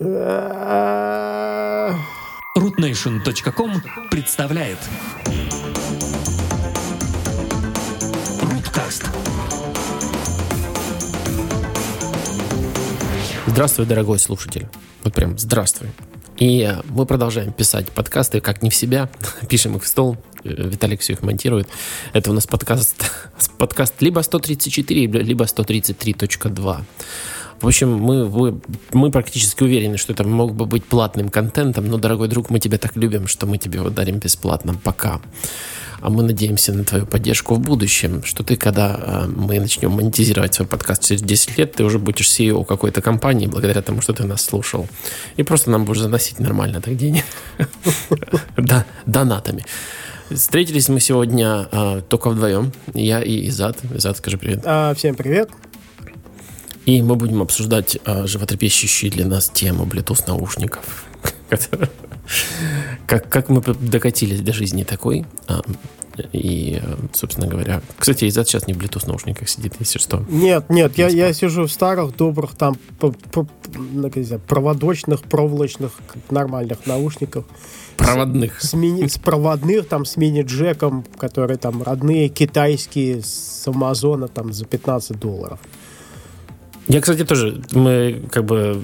Rootnation.com представляет Руткаст Здравствуй, дорогой слушатель. Вот прям здравствуй. И э, мы продолжаем писать подкасты как не в себя. Пишем их в стол. Э, Виталик все их монтирует. Это у нас подкаст, подкаст либо 134, либо 133.2. В общем, мы, мы практически уверены, что это мог бы быть платным контентом, но, дорогой друг, мы тебя так любим, что мы тебе его дарим бесплатно пока. А мы надеемся на твою поддержку в будущем, что ты, когда э, мы начнем монетизировать свой подкаст через 10 лет, ты уже будешь CEO какой-то компании, благодаря тому, что ты нас слушал. И просто нам будешь заносить нормально так денег. Да, донатами. Встретились мы сегодня э, только вдвоем. Я и Изат. Изат, скажи привет. А, всем привет. И мы будем обсуждать э, животрепещущие для нас тему Bluetooth наушников. как, как мы докатились до жизни такой. А, и, собственно говоря... Кстати, Изат сейчас не в Bluetooth наушниках сидит, если что. Нет, нет, я, я сижу в старых, добрых, там, проводочных, проволочных, нормальных наушниках. Проводных. С, с, мини, с проводных, там, с мини-джеком, которые там родные, китайские, с Амазона, там, за 15 долларов. Я, кстати, тоже, мы как бы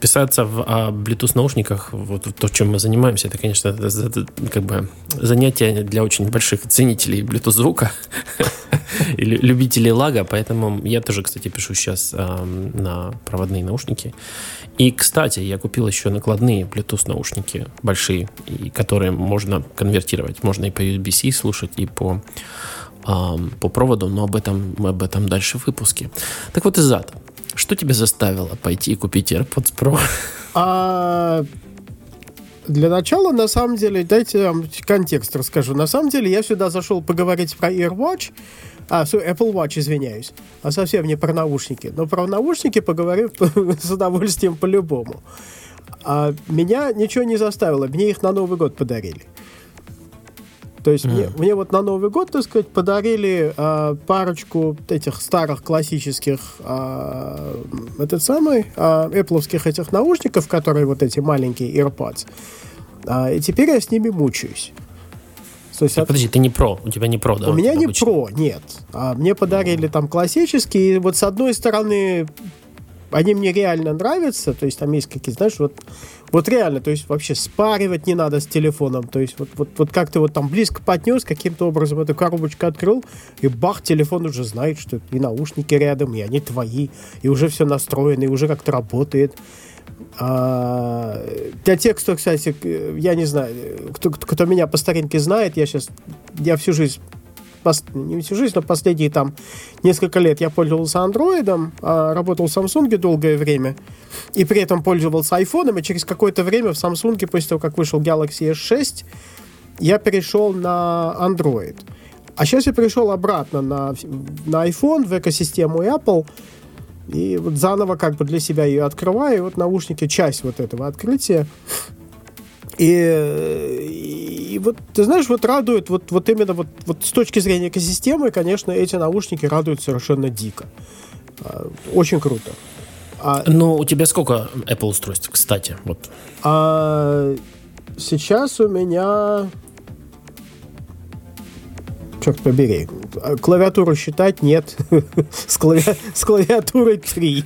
писаться в, о Bluetooth наушниках, вот то, чем мы занимаемся, это, конечно, это, это, как бы занятие для очень больших ценителей Bluetooth звука и любителей лага, поэтому я тоже, кстати, пишу сейчас э, на проводные наушники. И, кстати, я купил еще накладные Bluetooth наушники большие, которые можно конвертировать. Можно и по USB-C слушать, и по по проводу, но об этом, об этом дальше в выпуске. Так вот, Изат, что тебя заставило пойти и купить AirPods Pro? А, для начала, на самом деле, дайте вам контекст расскажу. На самом деле, я сюда зашел поговорить про AirWatch, а, Apple Watch, извиняюсь, а совсем не про наушники. Но про наушники поговорю с удовольствием по-любому. А меня ничего не заставило, мне их на Новый год подарили. То есть mm. мне, мне вот на Новый год, так сказать, подарили э, парочку этих старых классических э, этот самый э, Apple этих наушников, которые вот эти маленькие AirPods. Э, и теперь я с ними мучаюсь. То есть, от... Подожди, ты не про, у тебя не про, да? У меня не про, нет. А мне подарили там классические. И вот с одной стороны они мне реально нравятся, то есть там есть какие-то, знаешь, вот, вот реально, то есть вообще спаривать не надо с телефоном, то есть вот, вот, вот как ты вот там близко поднес, каким-то образом эту коробочку открыл, и бах, телефон уже знает, что и наушники рядом, и они твои, и уже все настроено, и уже как-то работает. А, для тех, кто, кстати, я не знаю, кто, кто меня по старинке знает, я сейчас, я всю жизнь не всю жизнь, но последние там несколько лет я пользовался андроидом, а, работал в Samsung долгое время, и при этом пользовался айфоном, и через какое-то время в Samsung, после того, как вышел Galaxy S6, я перешел на Android. А сейчас я перешел обратно на, на iPhone, в экосистему Apple, и вот заново как бы для себя ее открываю, и вот наушники часть вот этого открытия. И, и вот, ты знаешь, вот радует, вот, вот именно вот, вот с точки зрения экосистемы, конечно, эти наушники радуют совершенно дико. А, очень круто. А, ну, у тебя сколько Apple устройств, кстати? Вот. А, сейчас у меня... Черт побери. Клавиатуру считать нет. с, клави... с клавиатурой 3.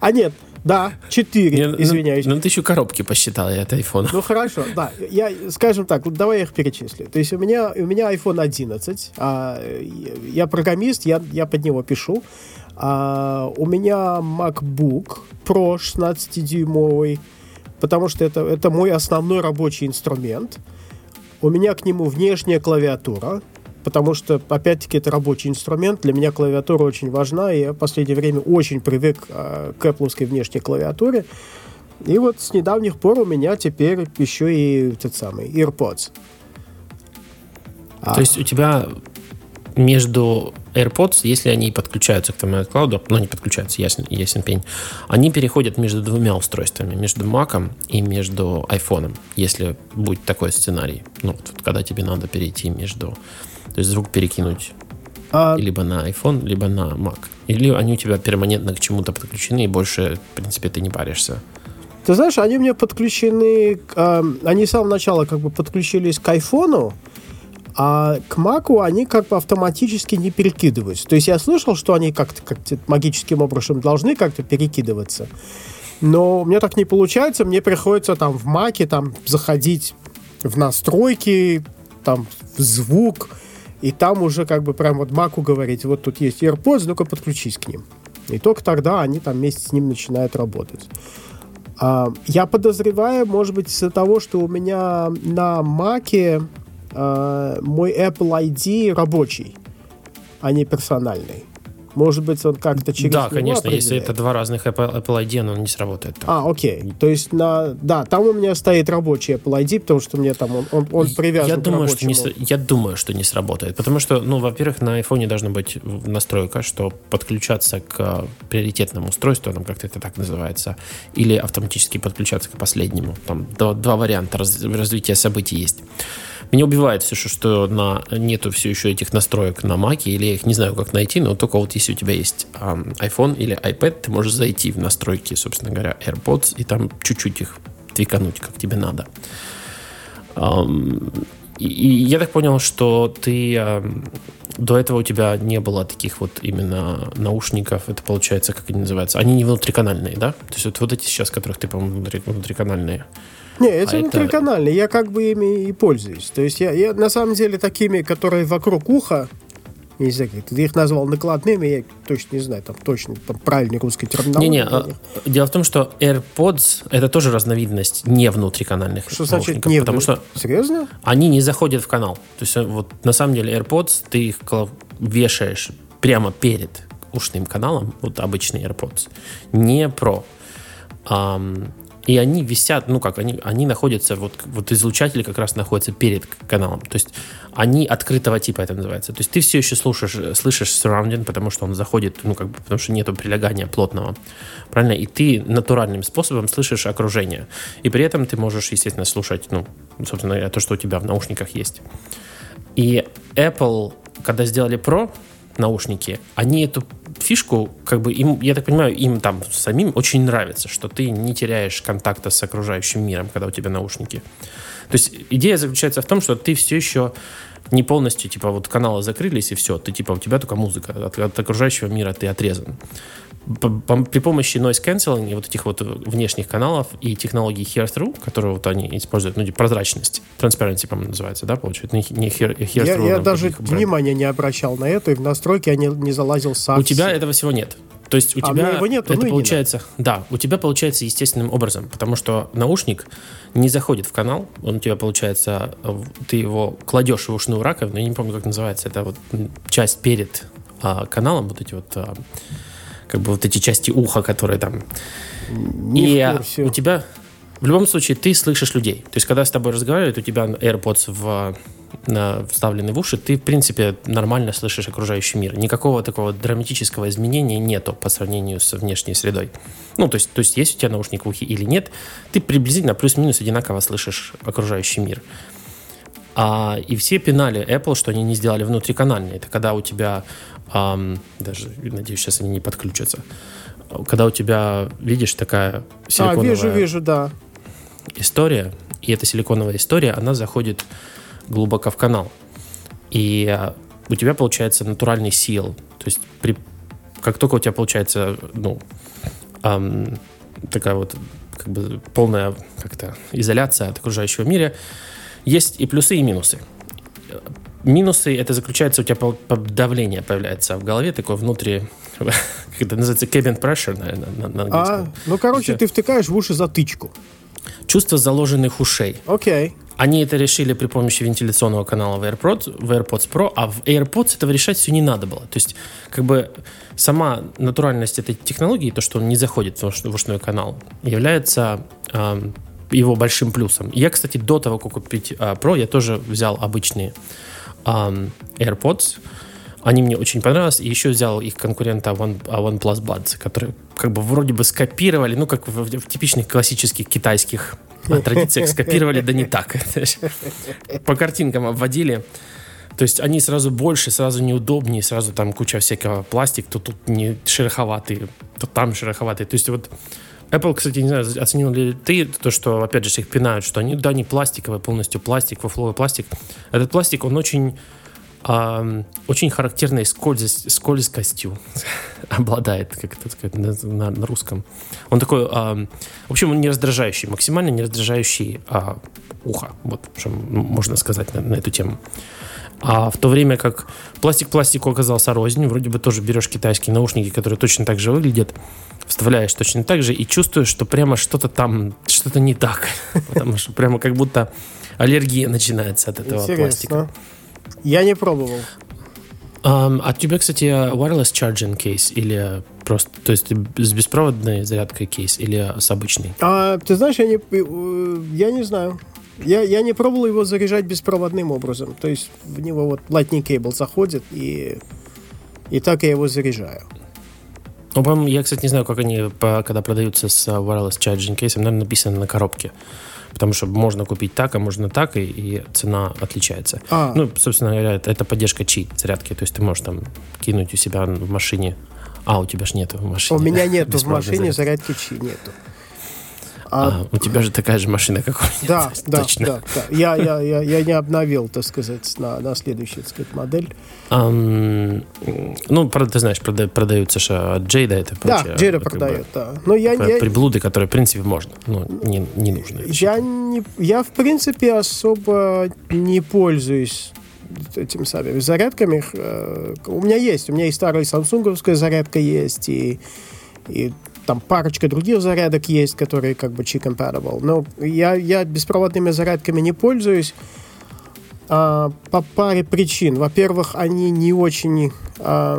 А нет, да, 4, ну, извиняюсь. Ну, ты еще коробки посчитал, я от iPhone. Ну, хорошо, да. Я, скажем так, давай я их перечислю. То есть у меня, у меня iPhone 11, а, я программист, я, я под него пишу. А, у меня MacBook Pro 16-дюймовый, потому что это, это мой основной рабочий инструмент. У меня к нему внешняя клавиатура, потому что, опять-таки, это рабочий инструмент. Для меня клавиатура очень важна, и я в последнее время очень привык э, к Apple внешней клавиатуре. И вот с недавних пор у меня теперь еще и тот самый AirPods. То а. есть у тебя между AirPods, если они подключаются к твоему iCloud, но не подключаются, ясен, ясен пень, они переходят между двумя устройствами, между Mac и между iPhone, если будет такой сценарий. Ну, вот, когда тебе надо перейти между то есть звук перекинуть а... либо на iPhone, либо на Mac. Или они у тебя перманентно к чему-то подключены, и больше, в принципе, ты не паришься. Ты знаешь, они мне подключены, э, они с самого начала как бы подключились к айфону, а к Маку они как бы автоматически не перекидываются. То есть я слышал, что они как-то как магическим образом должны как-то перекидываться. Но у меня так не получается, мне приходится там в Маке там заходить в настройки, там в звук, и там уже как бы прям вот Маку говорить, вот тут есть AirPods, ну-ка подключись к ним. И только тогда они там вместе с ним начинают работать. А, я подозреваю, может быть, из-за того, что у меня на Маке а, мой Apple ID рабочий, а не персональный. Может быть, он как-то через Да, конечно, если это два разных Apple, Apple ID, оно не сработает. так. А, окей. То есть на... Да, там у меня стоит рабочий Apple ID, потому что мне там он, он, он привязан я к думаю, что не, я думаю, что не сработает. Потому что, ну, во-первых, на айфоне должна быть настройка, что подключаться к приоритетному устройству, там как-то это так называется, или автоматически подключаться к последнему. Там два, два варианта раз- развития событий есть. Меня убивает все, что, на, нету все еще этих настроек на Маке, или я их не знаю, как найти, но только вот если у тебя есть ам, iPhone или iPad, ты можешь зайти в настройки, собственно говоря, AirPods, и там чуть-чуть их твикануть, как тебе надо. Ам, И, и я так понял, что ты ам, до этого у тебя не было таких вот именно наушников. Это получается, как они называются? Они не внутриканальные, да? То есть вот, вот эти сейчас, которых ты, по-моему, внутри- внутриканальные. Не, эти А это- внутриканальные, я как бы ими и пользуюсь. То есть я, я на самом деле такими, которые вокруг уха, я не знаю, как ты их назвал накладными, я точно не знаю, там точно там, правильный русский терминология. Не-не, а, дело в том, что AirPods это тоже разновидность не внутриканальных Что значит не потому что Серьезно? они не заходят в канал. То есть э, вот на самом деле AirPods ты их вешаешь прямо перед ушным каналом, вот обычный AirPods, не. Ам, и они висят, ну как, они, они находятся, вот, вот излучатели как раз находятся перед каналом. То есть они открытого типа это называется. То есть ты все еще слушаешь, э, слышишь surrounding, потому что он заходит, ну как бы, потому что нету прилегания плотного. Правильно? И ты натуральным способом слышишь окружение. И при этом ты можешь, естественно, слушать, ну, собственно говоря, то, что у тебя в наушниках есть. И Apple, когда сделали Pro наушники, они эту фишку, как бы им, я так понимаю, им там самим очень нравится, что ты не теряешь контакта с окружающим миром, когда у тебя наушники. То есть идея заключается в том, что ты все еще не полностью, типа, вот каналы закрылись и все, ты, типа, у тебя только музыка, от, от окружающего мира ты отрезан. При помощи noise cancelling и вот этих вот внешних каналов и технологии hear through, которые вот они используют, ну, прозрачность, transparency, по-моему, называется, да, получается, не, не hear, hear Я, я даже внимания не обращал на это, и в настройки я не, не залазил сам. У тебя этого всего нет. То есть у А, у тебя его нету, это ну и не получается, да, у тебя получается естественным образом, потому что наушник не заходит в канал, он у тебя получается, ты его кладешь в ушную раковину, я не помню, как называется, это вот часть перед а, каналом, вот эти вот а, как бы вот эти части уха, которые там. Не и у тебя в любом случае ты слышишь людей. То есть, когда с тобой разговаривают, у тебя AirPods в, вставлены в уши, ты, в принципе, нормально слышишь окружающий мир. Никакого такого драматического изменения нету по сравнению с внешней средой. Ну, то есть, то есть есть у тебя наушник в ухе или нет, ты приблизительно плюс-минус одинаково слышишь окружающий мир. А, и все пинали Apple, что они не сделали внутриканальные. Это когда у тебя, ам, даже, надеюсь, сейчас они не подключатся, когда у тебя, видишь, такая А, силиконовая вижу, вижу, да. история, и эта силиконовая история, она заходит глубоко в канал. И а, у тебя получается натуральный сил. То есть при, как только у тебя получается, ну, ам, такая вот как бы полная как-то изоляция от окружающего мира, есть и плюсы, и минусы. Минусы это заключается, у тебя давление появляется в голове, такое внутри, как это называется, cabin pressure, наверное, на, на А, английском. ну, короче, Всё. ты втыкаешь в уши затычку. Чувство заложенных ушей. Окей. Они это решили при помощи вентиляционного канала в AirPods, в AirPods Pro, а в AirPods этого решать все не надо было. То есть, как бы сама натуральность этой технологии, то, что он не заходит в уш- в ушной канал, является ам, его большим плюсом. Я, кстати, до того, как купить а, Pro, я тоже взял обычные ам, AirPods. Они мне очень понравились. И еще взял их конкурента One, OnePlus Buds, которые как бы вроде бы скопировали, ну, как в, в типичных классических китайских а, традициях скопировали, да не так. По картинкам обводили. То есть они сразу больше, сразу неудобнее, сразу там куча всякого пластик, то тут не шероховатый, то там шероховатый. То есть вот Apple, кстати, не знаю, оценил ли ты то, что, опять же, их пинают, что они, да, они пластиковые, полностью пластик, вафловый пластик. Этот пластик, он очень э, очень характерной скользость, скользкостью обладает, как это сказать на, на, на русском. Он такой, э, в общем, он не раздражающий, максимально не раздражающий э, ухо, вот что можно сказать на, на эту тему. А в то время как пластик пластику оказался рознь, вроде бы тоже берешь китайские наушники, которые точно так же выглядят, вставляешь точно так же и чувствуешь, что прямо что-то там, что-то не так. Потому что прямо как будто аллергия начинается от этого Интересно. пластика. Я не пробовал. Um, а у тебя, кстати, wireless charging кейс или просто, то есть с беспроводной зарядкой кейс или с обычной? А, ты знаешь, я не, э, я не знаю. Я, я не пробовал его заряжать беспроводным образом. То есть в него вот Lightning Cable заходит, и, и так я его заряжаю. Ну, я, кстати, не знаю, как они, когда продаются с wireless charging кейсом, наверное, написано на коробке. Потому что можно купить так, а можно так, и, и цена отличается. А. Ну, собственно говоря, это, это поддержка чи зарядки. То есть ты можешь там кинуть у себя в машине. А, у тебя же нету в машине. У меня нету в машине зарядки чи, нету. А, а, у тебя же такая же машина, как у меня. Да, да, точно. да, да. Я, я, я, я не обновил, так сказать, на, на следующую, так сказать, модель. Um, ну, правда, ты знаешь, прода, продаются же от Джейда это прочее. Да, Джейда продает, бы, да. Но я, я, приблуды, которые, в принципе, можно, но не, не нужно. Я, не, я, в принципе, особо не пользуюсь этими самыми зарядками. Э, у меня есть, у меня и старая самсунговская зарядка есть, и, и там парочка других зарядок есть, которые как бы Qi-compatible. Но я, я беспроводными зарядками не пользуюсь а, по паре причин. Во-первых, они не очень... А,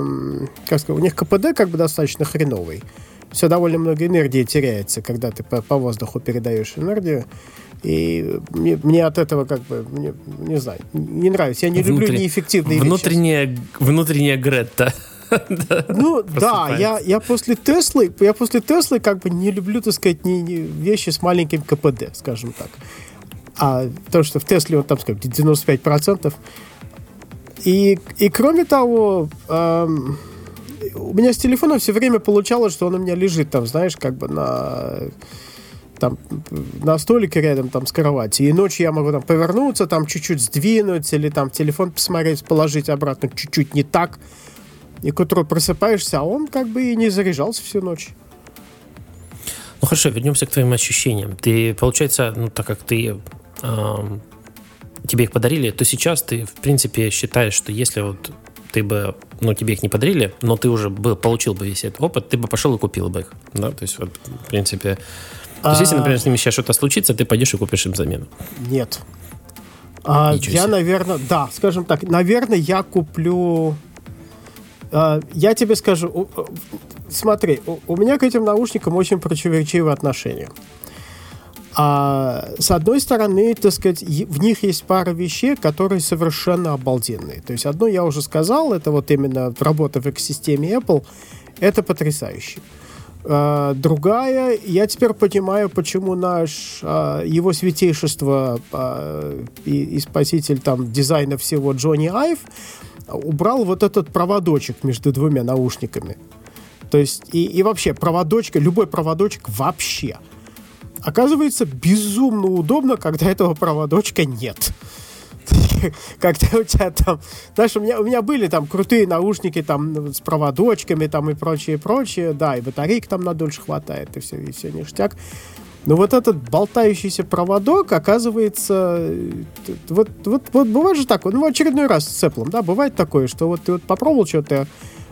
как сказать, у них КПД как бы достаточно хреновый. Все довольно много энергии теряется, когда ты по, по воздуху передаешь энергию. И мне, мне от этого как бы, мне, не знаю, не нравится. Я не Внутри... люблю неэффективные внутренняя, вещи. Внутренняя Гретта. Ну, да, я, я после Теслы, я после Теслы как бы не люблю, так сказать, не, не вещи с маленьким КПД, скажем так. А то, что в Тесле вот там, скажем, 95%. И, и кроме того, эм, у меня с телефона все время получалось, что он у меня лежит там, знаешь, как бы на там на столике рядом там с кровати, и ночью я могу там повернуться, там чуть-чуть сдвинуть, или там телефон посмотреть, положить обратно чуть-чуть не так, и к утру просыпаешься, а он как бы и не заряжался всю ночь. Ну хорошо, вернемся к твоим ощущениям. Ты, получается, ну так как ты э, тебе их подарили, то сейчас ты, в принципе, считаешь, что если вот ты бы, ну, тебе их не подарили, но ты уже был, получил бы весь этот опыт, ты бы пошел и купил бы их, да, то есть, вот, в принципе, то есть, если, например, с ними сейчас что-то случится, ты пойдешь и купишь им замену. Нет. А, я, наверное, да, скажем так, наверное, я куплю я тебе скажу, смотри, у меня к этим наушникам очень противоречивые отношения. А, с одной стороны, так сказать, в них есть пара вещей, которые совершенно обалденные. То есть одно я уже сказал, это вот именно работа в экосистеме Apple, это потрясающе. А, другая, я теперь понимаю, почему наш а, его святейшество а, и, и спаситель там дизайна всего Джонни Айв убрал вот этот проводочек между двумя наушниками. То есть, и, и вообще, проводочка, любой проводочек вообще. Оказывается, безумно удобно, когда этого проводочка нет. Когда у тебя там... Знаешь, у меня, у меня были там крутые наушники там с проводочками там и прочее, прочее. Да, и батарейки там надольше хватает, и все, и все ништяк. Но вот этот болтающийся проводок, оказывается, вот, вот, вот бывает же так, ну, в очередной раз с Apple, да, бывает такое, что вот ты вот попробовал что-то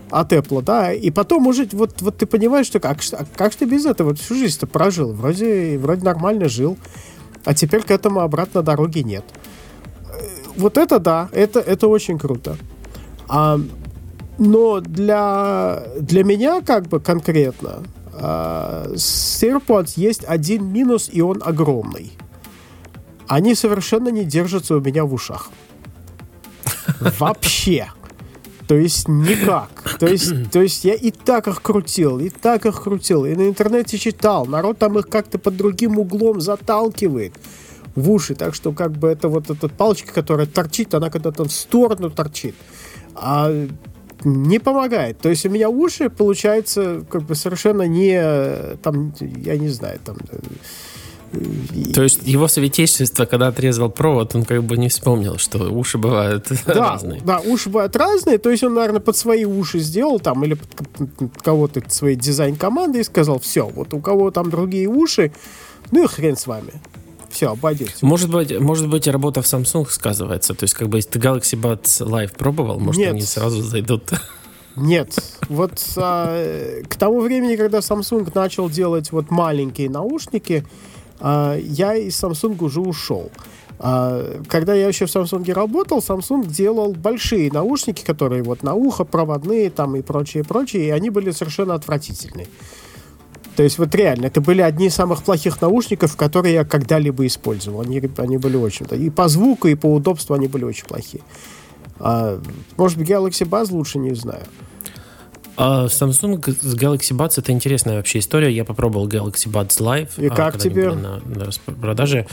от Apple, да, и потом уже вот, вот ты понимаешь, что как, как же ты без этого всю жизнь-то прожил? Вроде, вроде нормально жил, а теперь к этому обратно дороги нет. Вот это да, это, это очень круто. А, но для, для меня как бы конкретно с AirPods есть один минус, и он огромный. Они совершенно не держатся у меня в ушах. Вообще. То есть никак. То есть, то есть я и так их крутил, и так их крутил, и на интернете читал. Народ там их как-то под другим углом заталкивает в уши. Так что как бы это вот эта палочка, которая торчит, она когда-то в сторону торчит. А не помогает. То есть у меня уши, получается, как бы совершенно не, там, я не знаю, там... Э, То есть его святейшество, когда отрезал провод, он как бы не вспомнил, что уши бывают да, разные. Да, уши бывают разные. То есть он, наверное, под свои уши сделал там, или под кого-то своей дизайн-команды и сказал, все, вот у кого там другие уши, ну и хрен с вами все, обойдете. Может быть, может быть, работа в Samsung сказывается. То есть, как бы, если ты Galaxy Buds Live пробовал, может, Нет. они сразу зайдут. Нет, вот а, к тому времени, когда Samsung начал делать вот маленькие наушники, а, я из Samsung уже ушел. А, когда я еще в Samsung работал, Samsung делал большие наушники, которые вот на ухо, проводные там и прочее, прочее, и они были совершенно отвратительные. То есть вот реально, это были одни из самых плохих наушников, которые я когда-либо использовал. Они, они были очень... И по звуку, и по удобству они были очень плохие. А, может быть, Galaxy Buds лучше, не знаю. А Samsung с Galaxy Buds это интересная вообще история. Я попробовал Galaxy Buds Live. И а, как тебе? На, на распродаже.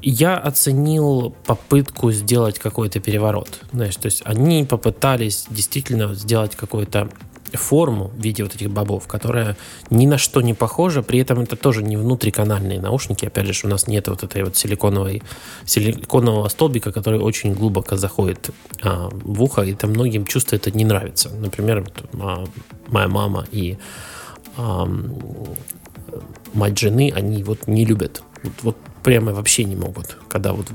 Я оценил попытку сделать какой-то переворот. Знаешь, то есть они попытались действительно сделать какой-то форму в виде вот этих бобов, которая ни на что не похожа, при этом это тоже не внутриканальные наушники, опять же, у нас нет вот этой вот силиконовой, силиконового столбика, который очень глубоко заходит а, в ухо, и это многим чувство это не нравится. Например, а, моя мама и а, мать жены, они вот не любят вот, вот прямо вообще не могут, когда вот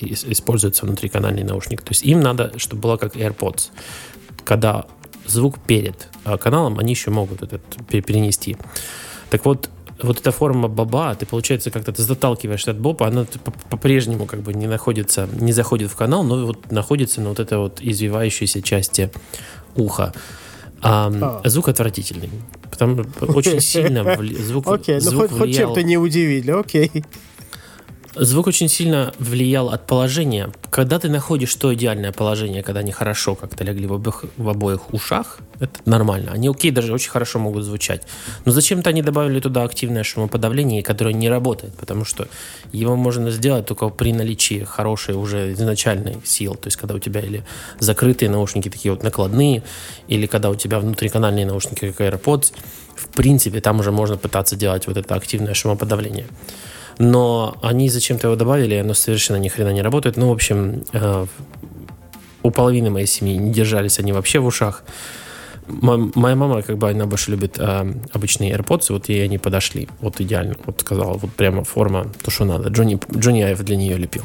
используется внутриканальный наушник. То есть им надо, чтобы было как AirPods. Когда звук перед а каналом, они еще могут этот перенести. Так вот, вот эта форма боба, ты, получается, как-то ты заталкиваешь этот боб, она по-прежнему как бы не находится, не заходит в канал, но вот находится на вот этой вот извивающейся части уха. А, а. Звук отвратительный. Потому очень сильно звук, Окей, okay, ну ну хоть, влиял... хоть чем-то не удивили, окей. Okay. Звук очень сильно влиял от положения. Когда ты находишь то идеальное положение, когда они хорошо как-то легли в обоих, в обоих ушах, это нормально. Они окей, даже очень хорошо могут звучать. Но зачем-то они добавили туда активное шумоподавление, которое не работает, потому что его можно сделать только при наличии хорошей уже изначальной сил. То есть, когда у тебя или закрытые наушники такие вот накладные, или когда у тебя внутриканальные наушники, как AirPods, в принципе, там уже можно пытаться делать вот это активное шумоподавление но они зачем-то его добавили, и оно совершенно ни хрена не работает. Ну, в общем, э, у половины моей семьи не держались они вообще в ушах. Моя мама, как бы, она больше любит э, обычные AirPods, вот ей они подошли. Вот идеально. Вот сказала, вот прямо форма, то, что надо. Джонни, Джонни Айв для нее лепил.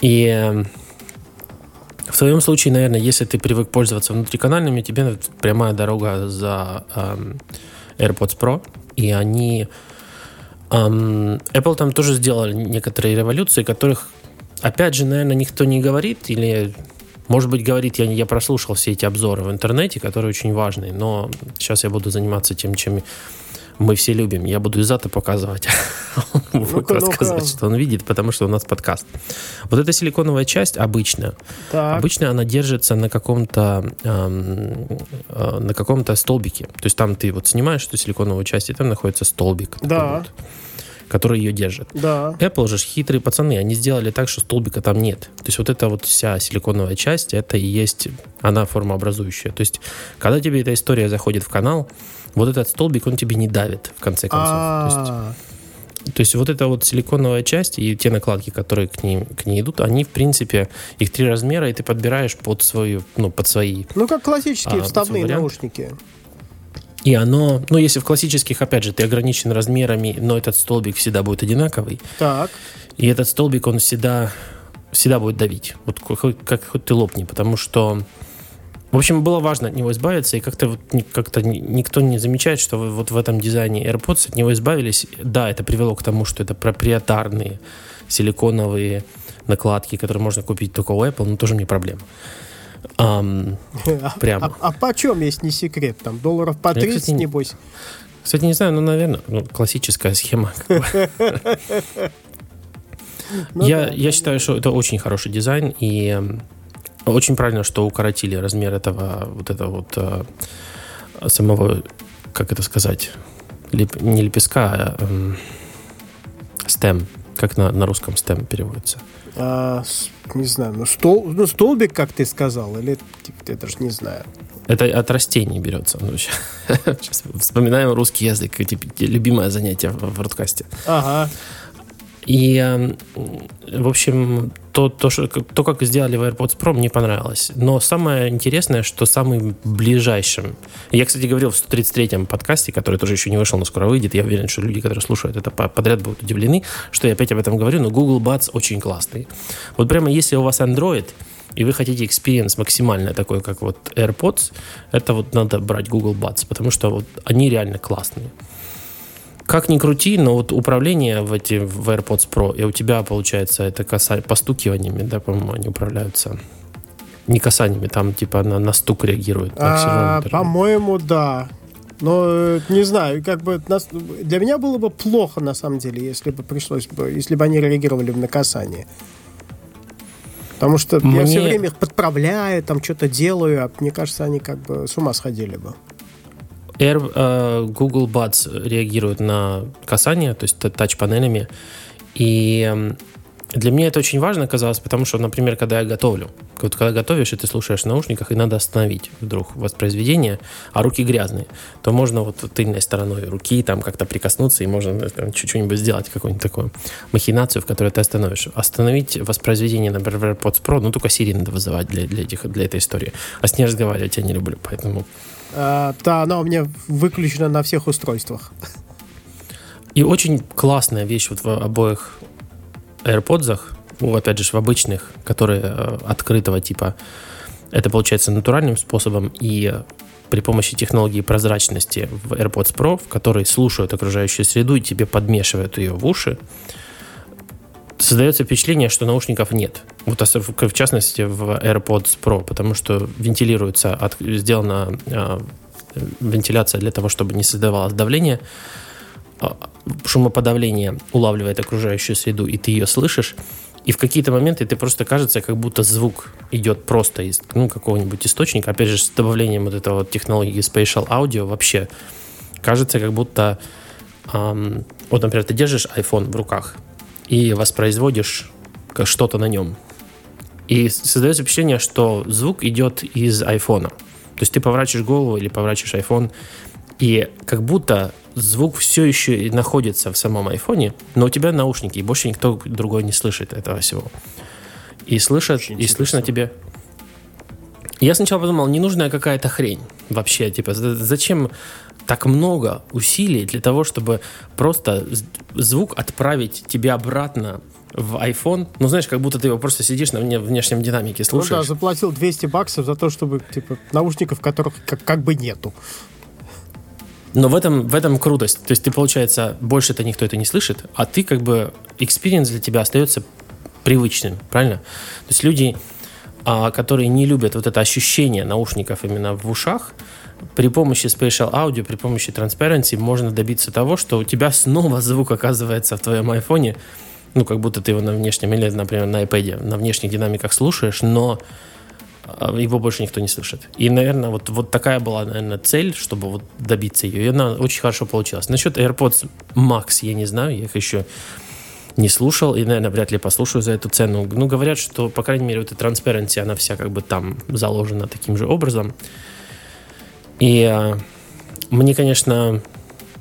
И э, в твоем случае, наверное, если ты привык пользоваться внутриканальными, тебе прямая дорога за э, AirPods Pro, и они Apple там тоже сделали некоторые революции, которых, опять же, наверное, никто не говорит, или, может быть, говорит, я, я прослушал все эти обзоры в интернете, которые очень важные, но сейчас я буду заниматься тем, чем мы все любим. Я буду изато показывать. Он будет рассказывать, что он видит, потому что у нас подкаст. Вот эта силиконовая часть обычно. Обычно она держится на каком-то э, на каком-то столбике. То есть там ты вот снимаешь эту силиконовую часть, и там находится столбик. Да. который ее держит. Да. Apple же хитрые пацаны, они сделали так, что столбика там нет. То есть вот эта вот вся силиконовая часть, это и есть она формообразующая. То есть когда тебе эта история заходит в канал, вот этот столбик, он тебе не давит, в конце концов. То есть, а. то есть вот эта вот силиконовая часть и те накладки, которые к ней, к ней идут, они, в принципе, их три размера, и ты подбираешь под свою, ну, под свои... Ну, как классические а, вставные наушники. И оно, ну, если в классических, опять же, ты ограничен размерами, но этот столбик всегда будет одинаковый. Так. И этот столбик, он всегда, всегда будет давить. Вот как, как хоть ты лопни, потому что в общем, было важно от него избавиться, и как-то вот, как-то никто не замечает, что вот в этом дизайне AirPods от него избавились. Да, это привело к тому, что это проприетарные силиконовые накладки, которые можно купить только у Apple, но тоже не проблема. Um, прямо. А, а, а почем, есть не секрет? Там долларов по 30, я, кстати, небось? Кстати, не знаю, ну, наверное, ну, классическая схема. Ну я, я считаю, что это очень хороший дизайн, и очень правильно, что укоротили размер этого вот этого вот э, самого, как это сказать, леп, не лепестка, а э, стем. Как на, на русском стем переводится? А, не знаю, ну, стол, ну столбик, как ты сказал, или типа, я даже не знаю. Это от растений берется. Ну, сейчас вспоминаем русский язык, типа, любимое занятие в, в подкасте. Ага. И, эм, в общем, то, то, что, то, как сделали в AirPods Pro, мне понравилось. Но самое интересное, что самым ближайшим... Я, кстати, говорил в 133-м подкасте, который тоже еще не вышел, но скоро выйдет. Я уверен, что люди, которые слушают это подряд, будут удивлены, что я опять об этом говорю, но Google Buds очень классный. Вот прямо если у вас Android, и вы хотите experience максимально такой, как вот AirPods, это вот надо брать Google Buds, потому что вот они реально классные. Как ни крути, но вот управление в эти в AirPods Pro, и у тебя получается это каса... постукиваниями, да, по-моему, они управляются. Не касаниями, там типа на, на стук реагирует. А, по-моему, да. Но э, не знаю, как бы для меня было бы плохо на самом деле, если бы пришлось бы, если бы они реагировали на касание. Потому что Мне... я все время их подправляю, там что-то делаю, а мне кажется, они как бы с ума сходили бы. Air, uh, Google Buds реагирует на касание, то есть тач-панелями. И для меня это очень важно оказалось, потому что, например, когда я готовлю, вот когда готовишь, и ты слушаешь в наушниках, и надо остановить вдруг воспроизведение, а руки грязные, то можно вот тыльной стороной руки там как-то прикоснуться, и можно э, чуть-чуть сделать какую-нибудь такую махинацию, в которой ты остановишь. Остановить воспроизведение, например, под Pro, ну, только Siri надо вызывать для, для, этих, для этой истории. А с ней разговаривать я не люблю, поэтому... А, да, она у меня выключена на всех устройствах. И очень классная вещь вот в обоих AirPods, ну, опять же, в обычных, которые э, открытого типа, это получается натуральным способом и при помощи технологии прозрачности в AirPods Pro, в которой слушают окружающую среду и тебе подмешивают ее в уши, создается впечатление, что наушников нет. Вот в частности в AirPods Pro, потому что вентилируется, от, сделана э, вентиляция для того, чтобы не создавалось давление, а, шумоподавление улавливает окружающую среду, и ты ее слышишь, и в какие-то моменты ты просто кажется, как будто звук идет просто из ну, какого-нибудь источника. Опять же, с добавлением вот этого вот технологии Spatial Audio вообще кажется, как будто эм, вот, например, ты держишь iPhone в руках и воспроизводишь что-то на нем. И создается впечатление, что звук идет из айфона. То есть ты поворачиваешь голову или поворачиваешь iPhone, и как будто звук все еще находится в самом айфоне, но у тебя наушники, и больше никто другой не слышит этого всего. И слышат, и слышно тебе. Я сначала подумал, ненужная какая-то хрень вообще, типа, зачем так много усилий для того, чтобы просто звук отправить тебе обратно в iPhone. Ну, знаешь, как будто ты его просто сидишь на внешнем динамике, слушаешь. Ну да, заплатил 200 баксов за то, чтобы, типа, наушников, которых как, как бы нету. Но в этом, в этом крутость. То есть ты, получается, больше это никто это не слышит, а ты как бы experience для тебя остается привычным, правильно? То есть люди, а, которые не любят вот это ощущение наушников именно в ушах, при помощи Spatial Audio, при помощи Transparency можно добиться того, что у тебя снова звук оказывается в твоем айфоне, ну, как будто ты его на внешнем, или, например, на iPad, на внешних динамиках слушаешь, но а, его больше никто не слышит. И, наверное, вот, вот такая была, наверное, цель, чтобы вот добиться ее. И она очень хорошо получилась. Насчет AirPods Max я не знаю, я их еще не слушал и, наверное, вряд ли послушаю за эту цену. Ну, говорят, что, по крайней мере, вот эта Transparency, она вся как бы там заложена таким же образом. И а, мне, конечно,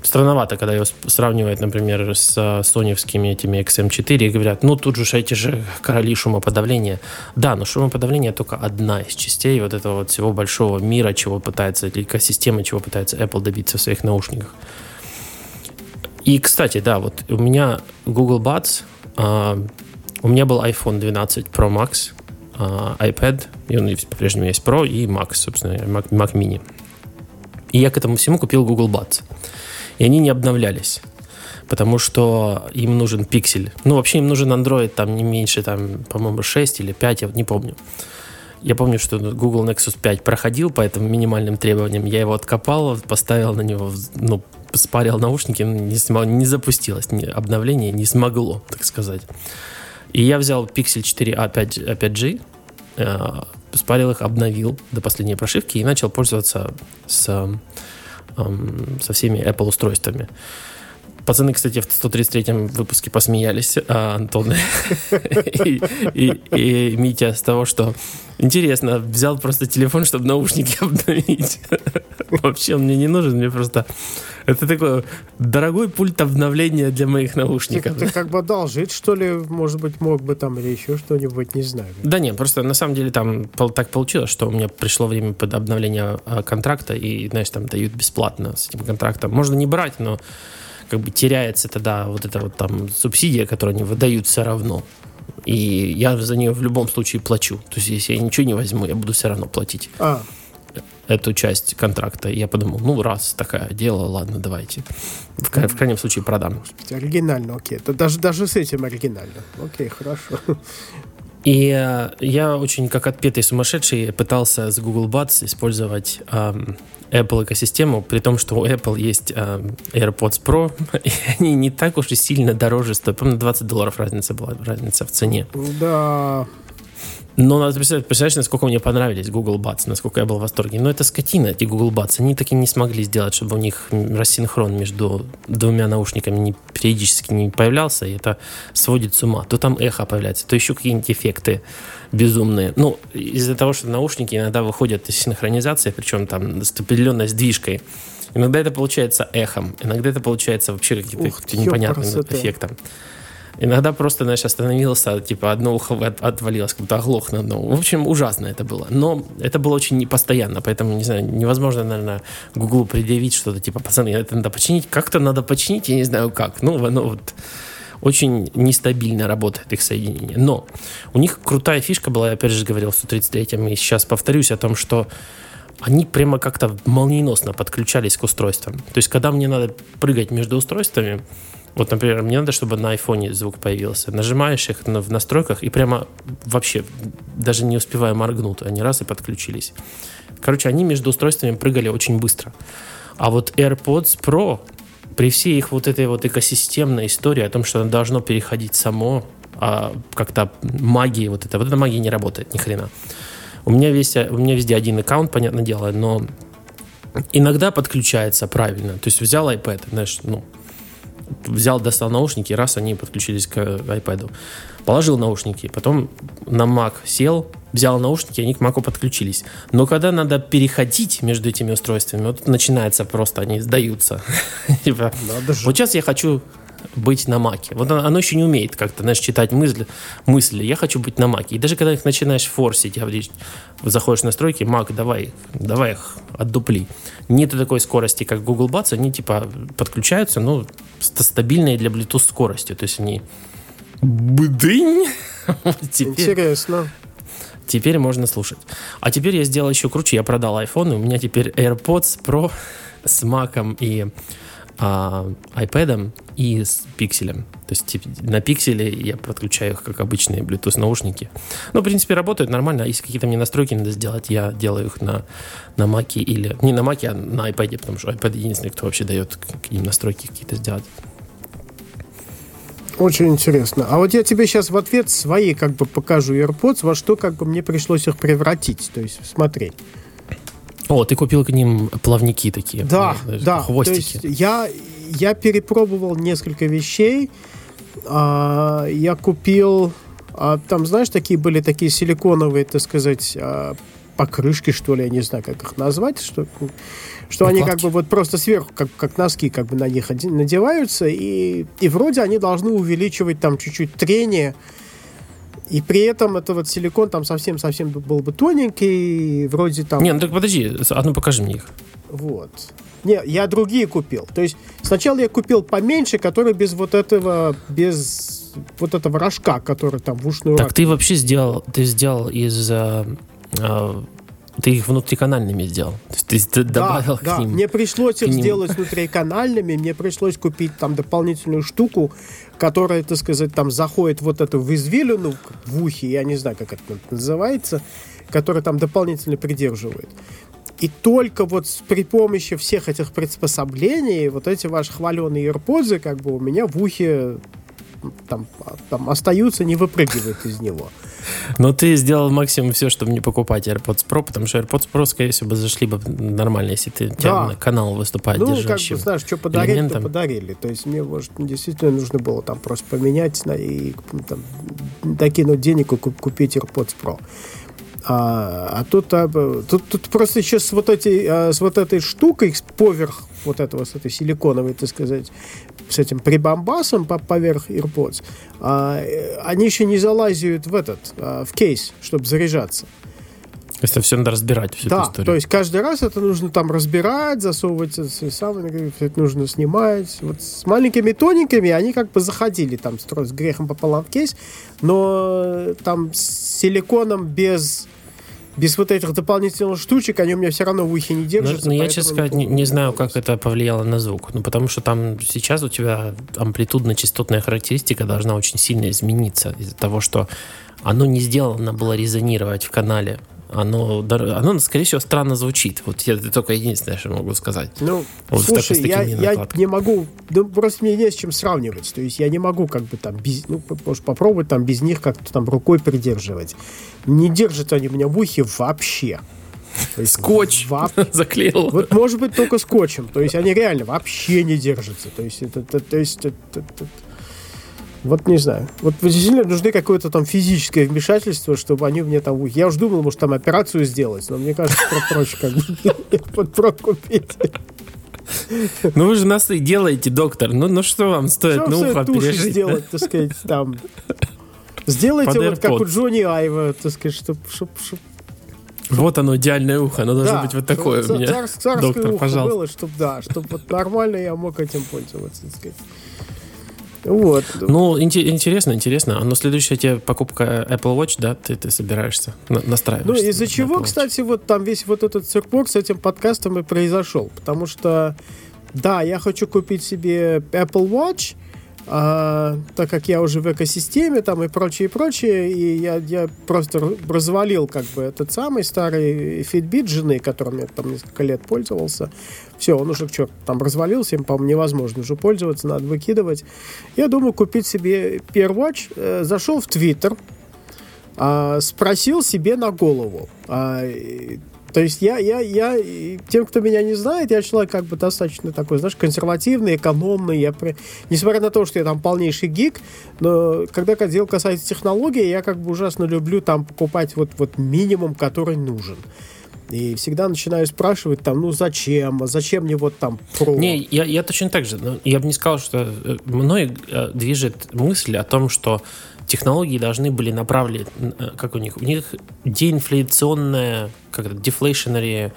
странновато, когда его сравнивают, например, с соневскими этими XM4 и говорят, ну тут же эти же короли шумоподавления. Да, но шумоподавление только одна из частей вот этого вот всего большого мира, чего пытается, или экосистемы, чего пытается Apple добиться в своих наушниках. И, кстати, да, вот у меня Google Buds, uh, у меня был iPhone 12 Pro Max, uh, iPad, и он по-прежнему есть Pro, и Max, собственно, Mac, Mac Mini. И я к этому всему купил Google Buds и они не обновлялись потому что им нужен пиксель. Ну, вообще им нужен Android там не меньше, там, по-моему, 6 или 5, я не помню. Я помню, что Google Nexus 5 проходил по этим минимальным требованиям. Я его откопал, поставил на него, ну, спарил наушники, не, смог, не запустилось, не, обновление не смогло, так сказать. И я взял Pixel 4a 5, 5G, э, спарил их, обновил до последней прошивки и начал пользоваться с со всеми Apple устройствами. Пацаны, кстати, в 133-м выпуске посмеялись, а Антон и, и, и Митя с того, что интересно, взял просто телефон, чтобы наушники обновить. Вообще он мне не нужен, мне просто... Это такой дорогой пульт обновления для моих наушников. Ты, ты как бы одолжить, что ли, может быть, мог бы там или еще что-нибудь, не знаю. Да нет, просто на самом деле там так получилось, что у меня пришло время под обновление а, контракта, и, знаешь, там дают бесплатно с этим контрактом. Можно не брать, но как бы теряется тогда вот эта вот там субсидия, которую они выдают все равно. И я за нее в любом случае плачу. То есть, если я ничего не возьму, я буду все равно платить. А. Эту часть контракта. И я подумал, ну, раз такое дело, ладно, давайте. В, в крайнем случае продам. Оригинально, окей. Это даже, даже с этим оригинально. Окей, хорошо. И э, я очень, как отпетый сумасшедший, пытался с Google Buds использовать эм, Apple экосистему, при том, что у Apple есть э, AirPods Pro, и они не так уж и сильно дороже стоят. По-моему, 20 долларов разница была, разница в цене. Да, но надо представить, представляешь, насколько мне понравились Google Buds, насколько я был в восторге. Но это скотина, эти Google Buds. Они таки не смогли сделать, чтобы у них рассинхрон между двумя наушниками не, периодически не появлялся, и это сводит с ума. То там эхо появляется, то еще какие-нибудь эффекты безумные. Ну, из-за того, что наушники иногда выходят из синхронизации, причем там с определенной сдвижкой. Иногда это получается эхом, иногда это получается вообще каким-то непонятным эффектом. Иногда просто, знаешь, остановился, типа, одно ухо отвалилось, как будто оглох на одно. В общем, ужасно это было. Но это было очень непостоянно, поэтому, не знаю, невозможно, наверное, Гуглу предъявить что-то, типа, пацаны, это надо починить. Как-то надо починить, я не знаю как. Ну, оно вот очень нестабильно работает их соединение. Но у них крутая фишка была, я опять же говорил в 133-м, и сейчас повторюсь о том, что они прямо как-то молниеносно подключались к устройствам. То есть, когда мне надо прыгать между устройствами, вот, например, мне надо, чтобы на айфоне звук появился. Нажимаешь их в настройках и прямо вообще, даже не успевая моргнуть, они раз и подключились. Короче, они между устройствами прыгали очень быстро. А вот AirPods Pro, при всей их вот этой вот экосистемной истории о том, что оно должно переходить само, а как-то магии вот это, вот эта магия не работает ни хрена. У меня, весь, у меня везде один аккаунт, понятное дело, но иногда подключается правильно. То есть взял iPad, знаешь, ну, взял, достал наушники, раз они подключились к iPad. Положил наушники, потом на Mac сел, взял наушники, они к Mac подключились. Но когда надо переходить между этими устройствами, вот начинается просто, они сдаются. Типа, вот сейчас я хочу быть на маке. Вот оно, оно еще не умеет как-то, знаешь, читать мысли, мысли. Я хочу быть на маке. И даже когда их начинаешь форсить, говоришь, заходишь в настройки, мак, давай, давай их отдупли. Нету такой скорости, как Google Buds, они типа подключаются, ну, стабильные для Bluetooth скоростью. То есть они бдынь. Интересно. Теперь можно слушать. А теперь я сделал еще круче. Я продал iPhone, и у меня теперь AirPods Pro с маком и а, iPad и с пикселем. То есть типа, на пикселе я подключаю их как обычные Bluetooth наушники. Ну, в принципе, работают нормально. Если какие-то мне настройки надо сделать, я делаю их на, на Mac или... Не на Mac, а на iPad, потому что iPad единственный, кто вообще дает какие настройки какие-то сделать. Очень интересно. А вот я тебе сейчас в ответ свои как бы покажу AirPods, во что как бы мне пришлось их превратить. То есть смотреть. О, ты купил к ним плавники такие. Да, ну, да. Хвостики. То есть я, я перепробовал несколько вещей. А, я купил... А, там, знаешь, такие были такие силиконовые, так сказать, а, покрышки, что ли, я не знаю, как их назвать, что, что они как бы вот просто сверху, как, как носки, как бы на них надеваются, и, и вроде они должны увеличивать там чуть-чуть трение, и при этом это вот силикон там совсем-совсем был бы тоненький, вроде там... Не, ну так подожди, а ну покажи мне их. Вот. Не, я другие купил. То есть сначала я купил поменьше, который без вот этого, без вот этого рожка, который там в ушную Так ты вообще сделал, ты сделал из а, а, ты их внутриканальными сделал. То есть ты добавил да, к ним. Мне пришлось их сделать внутриканальными, мне пришлось купить там дополнительную штуку, которая, так сказать, там заходит вот эту в извилину в ухе, я не знаю, как это называется, которая там дополнительно придерживает. И только вот при помощи всех этих приспособлений вот эти ваши хваленые AirPods как бы у меня в ухе там, там остаются, не выпрыгивают из него. Но ты сделал максимум все, чтобы не покупать AirPods Pro, потому что AirPods Pro, скорее всего, бы зашли бы нормально, если ты тебя Да. на канал выступает Ну, как держащим бы, знаешь, что подарили, то подарили. То есть мне, может, действительно нужно было там просто поменять и ну, там, докинуть денег и куп- купить AirPods Pro. А, а тут, а, тут, тут просто еще с вот, этой, а, с вот этой штукой, поверх вот этого, с этой силиконовой, так сказать, с этим прибамбасом по- поверх AirPods, а, э, они еще не залазят в этот, а, в кейс, чтобы заряжаться. Это все надо разбирать, всю Да, эту историю. то есть каждый раз это нужно там разбирать, засовывать, это самое, это нужно снимать. Вот с маленькими тоненькими они как бы заходили там с грехом пополам в кейс, но там с силиконом без без вот этих дополнительных штучек они у меня все равно в ухе не Ну, держатся. ну, я, честно сказать, не, не знаю, как это повлияло на звук. Ну, потому что там сейчас у тебя амплитудно-частотная характеристика должна очень сильно измениться из-за того, что оно не сделано было резонировать в канале. Оно, оно, скорее всего, странно звучит. Вот я это только единственное, что могу сказать. Ну, Вот слушай, с я, я не могу, ну, просто мне не с чем сравнивать. То есть я не могу как бы там без, ну, может попробовать там без них как-то там рукой придерживать. Не держат они меня в ухе вообще. То есть Скотч воп- заклеил. Вот может быть только скотчем. То есть они реально вообще не держатся. То есть это, это- то есть это- это- вот не знаю. Вот действительно нужны какое-то там физическое вмешательство, чтобы они мне там... Я уж думал, может, там операцию сделать, но мне кажется, про- проще как бы под про купить. Ну, вы же нас и делаете, доктор. Ну, ну что вам стоит? Что все ухо пережить, сделать, так сказать, там... Сделайте вот как у. Джонни Айва, так сказать, чтобы... да? Вот оно, идеальное ухо. Оно должно быть вот такое чтоб у меня. цар- царское Доктор, ухо пожалуйста. было, чтобы, да, чтобы вот нормально я мог этим пользоваться, так сказать. Вот. Ну, инте- интересно, интересно. А на следующая тебе покупка Apple Watch, да, ты, ты собираешься, на- Ну, настраиваешься? из-за на чего, кстати, вот там весь вот этот циркур с этим подкастом и произошел. Потому что, да, я хочу купить себе Apple Watch, а, так как я уже в экосистеме там и прочее, и прочее, и я, я просто развалил как бы этот самый старый Fitbit жены, которым я там несколько лет пользовался. Все, он уже что там развалился, им, по-моему, невозможно уже пользоваться, надо выкидывать. Я думаю купить себе Watch. Э, зашел в Twitter, а, спросил себе на голову. А, то есть я, я, я, тем, кто меня не знает, я человек как бы достаточно такой, знаешь, консервативный, экономный. Я, при- несмотря на то, что я там полнейший гик, но когда дело касается технологий, я как бы ужасно люблю там покупать вот, вот минимум, который нужен. И всегда начинаю спрашивать там, ну зачем, зачем мне вот там Pro? Не, я, я точно так же. Я бы не сказал, что э, мной э, движет мысль о том, что технологии должны были направлены, э, как у них, у них деинфляционная, как это, deflationary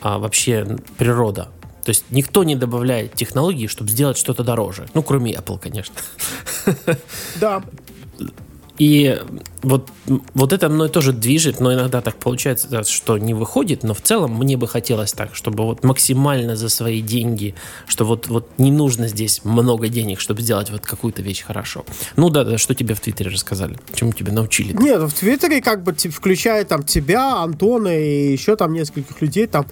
а, вообще природа. То есть никто не добавляет технологии, чтобы сделать что-то дороже. Ну, кроме Apple, конечно. Да, И вот, вот это мной тоже движет, но иногда так получается, что не выходит, но в целом мне бы хотелось так, чтобы вот максимально за свои деньги, что вот, вот не нужно здесь много денег, чтобы сделать вот какую-то вещь хорошо. Ну да, да, что тебе в Твиттере рассказали? Чему тебе научили? Нет, в Твиттере как бы включая там тебя, Антона и еще там нескольких людей там.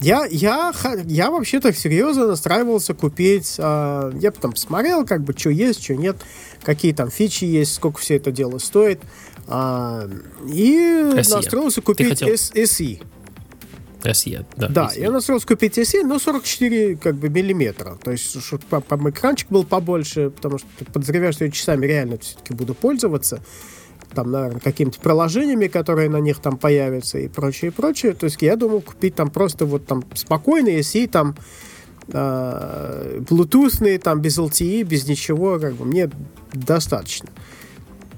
Я, я, я вообще-то серьезно настраивался купить. а, я там посмотрел, как бы, что есть, что нет, какие там фичи есть, сколько все это дело стоит. а, и SE. настроился купить SE. SE, да. Да, SE. я настроился купить SE, но 44 как бы миллиметра. То есть, чтобы экранчик был побольше, потому что подозреваю, что я часами реально все-таки буду пользоваться. Там, наверное, какими-то приложениями, которые на них там появятся и прочее, и прочее. То есть я думал купить там просто вот там спокойный SE, там э, Bluetoothный, там без LTE, без ничего, как бы мне достаточно.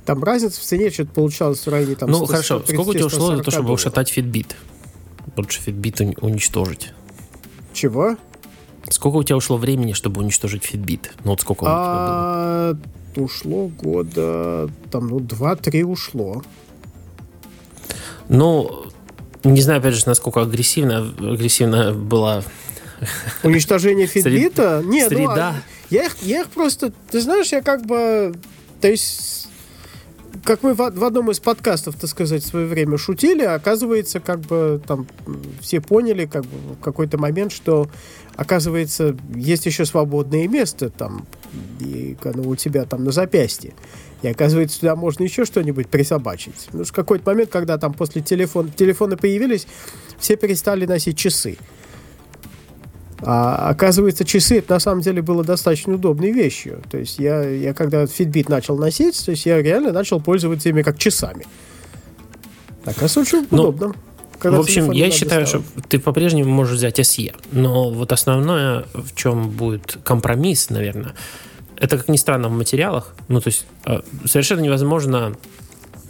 Там разница в цене что-то получалось в районе там Ну 100, хорошо, сколько у тебя 130, ушло за то, 140 чтобы долларов. ушатать Fitbit? Лучше Fitbit уни- уничтожить. Чего? Сколько у тебя ушло времени, чтобы уничтожить Fitbit? Ну вот сколько у тебя был? Ушло года, там, ну, два-три ушло. Ну, не знаю, опять же, насколько агрессивно, агрессивно была Уничтожение Фитбита? Нет, ну, среда. а я их, я их просто, ты знаешь, я как бы, то есть, как мы в, в одном из подкастов, так сказать, в свое время шутили, оказывается, как бы там все поняли, как бы в какой-то момент, что оказывается, есть еще свободное место там, и, ну, у тебя там на запястье. И оказывается, туда можно еще что-нибудь присобачить. Ну, в какой-то момент, когда там после телефона, телефоны появились, все перестали носить часы. А оказывается, часы это на самом деле было достаточно удобной вещью. То есть я, я когда Fitbit начал носить, то есть я реально начал пользоваться ими как часами. Оказывается, очень ну, удобно. в общем, я считаю, что ты по-прежнему можешь взять SE. Но вот основное, в чем будет компромисс, наверное, это, как ни странно, в материалах. Ну, то есть э, совершенно невозможно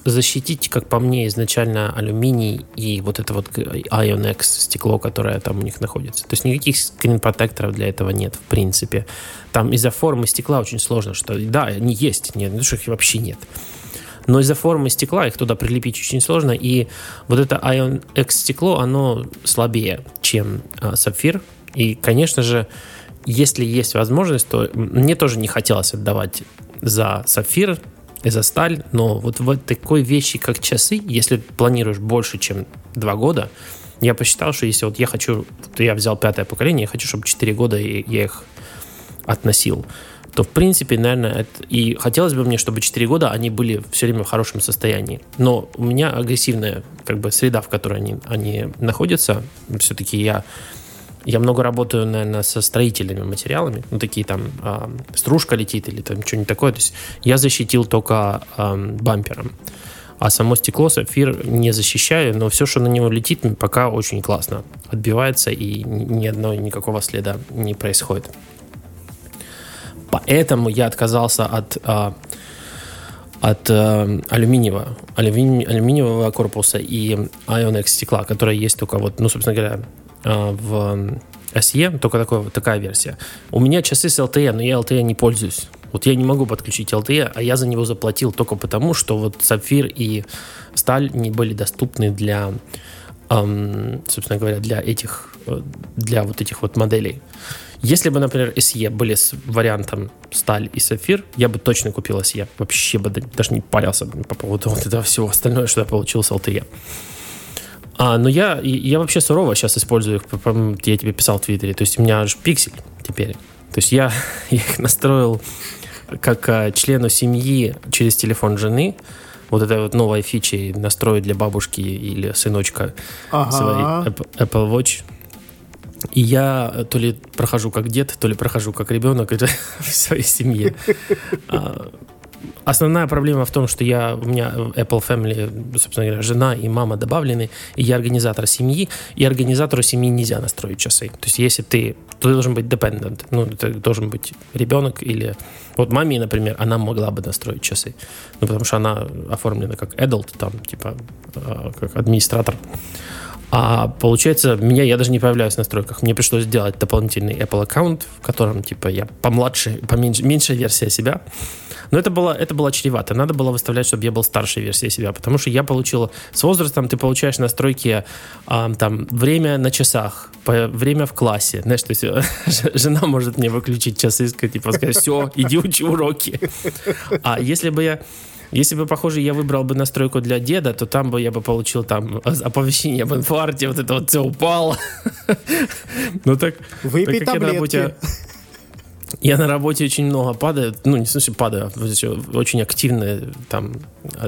защитить, как по мне, изначально алюминий и вот это вот Ion X стекло, которое там у них находится. То есть никаких скрин-протекторов для этого нет, в принципе. Там из-за формы стекла очень сложно, что да, они есть, нет, ну что их вообще нет. Но из-за формы стекла их туда прилепить очень сложно, и вот это Ion X стекло, оно слабее, чем э, сапфир. И, конечно же, если есть возможность, то мне тоже не хотелось отдавать за сапфир за сталь, но вот в такой вещи, как часы, если планируешь больше, чем два года, я посчитал, что если вот я хочу, вот я взял пятое поколение, я хочу, чтобы 4 года я их относил, то в принципе, наверное, это... и хотелось бы мне, чтобы 4 года они были все время в хорошем состоянии. Но у меня агрессивная как бы среда, в которой они, они находятся. Все-таки я я много работаю, наверное, со строительными материалами, ну, такие там э, стружка летит или там что-нибудь такое. То есть я защитил только э, бампером. А само стекло, сапфир не защищаю, но все, что на него летит, пока очень классно отбивается и ни одного никакого следа не происходит. Поэтому я отказался от, э, от э, алюминиевого, алюмини, алюминиевого корпуса и Ion X стекла, которое есть только вот, ну, собственно говоря, в SE, только такой, такая версия. У меня часы с LTE, но я LTE не пользуюсь. Вот я не могу подключить LTE, а я за него заплатил только потому, что вот сапфир и сталь не были доступны для, эм, собственно говоря, для этих, э, для вот этих вот моделей. Если бы, например, SE были с вариантом сталь и сапфир, я бы точно купил SE. Вообще бы даже не парился по поводу вот этого всего остального, что я получил с LTE. А, ну я, я вообще сурово сейчас использую их, я тебе писал в Твиттере. То есть у меня аж пиксель теперь. То есть я их настроил как а, члену семьи через телефон жены. Вот это вот новая фича настроить для бабушки или сыночка ага. своей Apple Watch. И я то ли прохожу как дед, то ли прохожу как ребенок в своей семье. Основная проблема в том, что я, у меня Apple Family, собственно говоря, жена и мама добавлены, и я организатор семьи, и организатору семьи нельзя настроить часы. То есть если ты, ты должен быть dependent, ну, это должен быть ребенок или... Вот маме, например, она могла бы настроить часы, ну, потому что она оформлена как adult, там, типа, а, как администратор. А получается, меня я даже не появляюсь в настройках. Мне пришлось сделать дополнительный Apple аккаунт, в котором, типа, я помладше, поменьше, меньшая версия себя. Но это было, это было чревато. Надо было выставлять, чтобы я был старшей версией себя, потому что я получил... С возрастом ты получаешь настройки а, там время на часах, время в классе. Знаешь, то есть жена может мне выключить часы и сказать, типа, сказать, все, иди учи уроки. А если бы я если бы, похоже, я выбрал бы настройку для деда, то там бы я бы получил там оповещение об инфаркте, вот это вот все упало. Ну так, Выпей таблетки. Я на работе очень много падаю, ну, не в смысле падаю, а очень активное там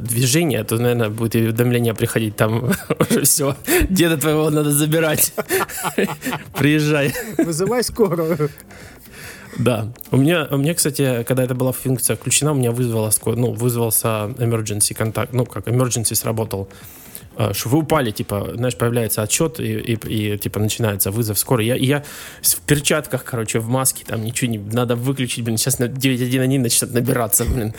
движение, то, наверное, будет уведомление приходить, там уже все, деда твоего надо забирать. Приезжай. Вызывай скорую. Да. У меня, у меня, кстати, когда это была функция включена, у меня вызвала, ну, вызвался emergency контакт, ну, как emergency сработал а, что вы упали, типа, знаешь, появляется отчет, и, и, и типа, начинается вызов скорой. Я, я в перчатках, короче, в маске, там ничего не... Надо выключить, блин, сейчас на 911 начнет набираться, блин.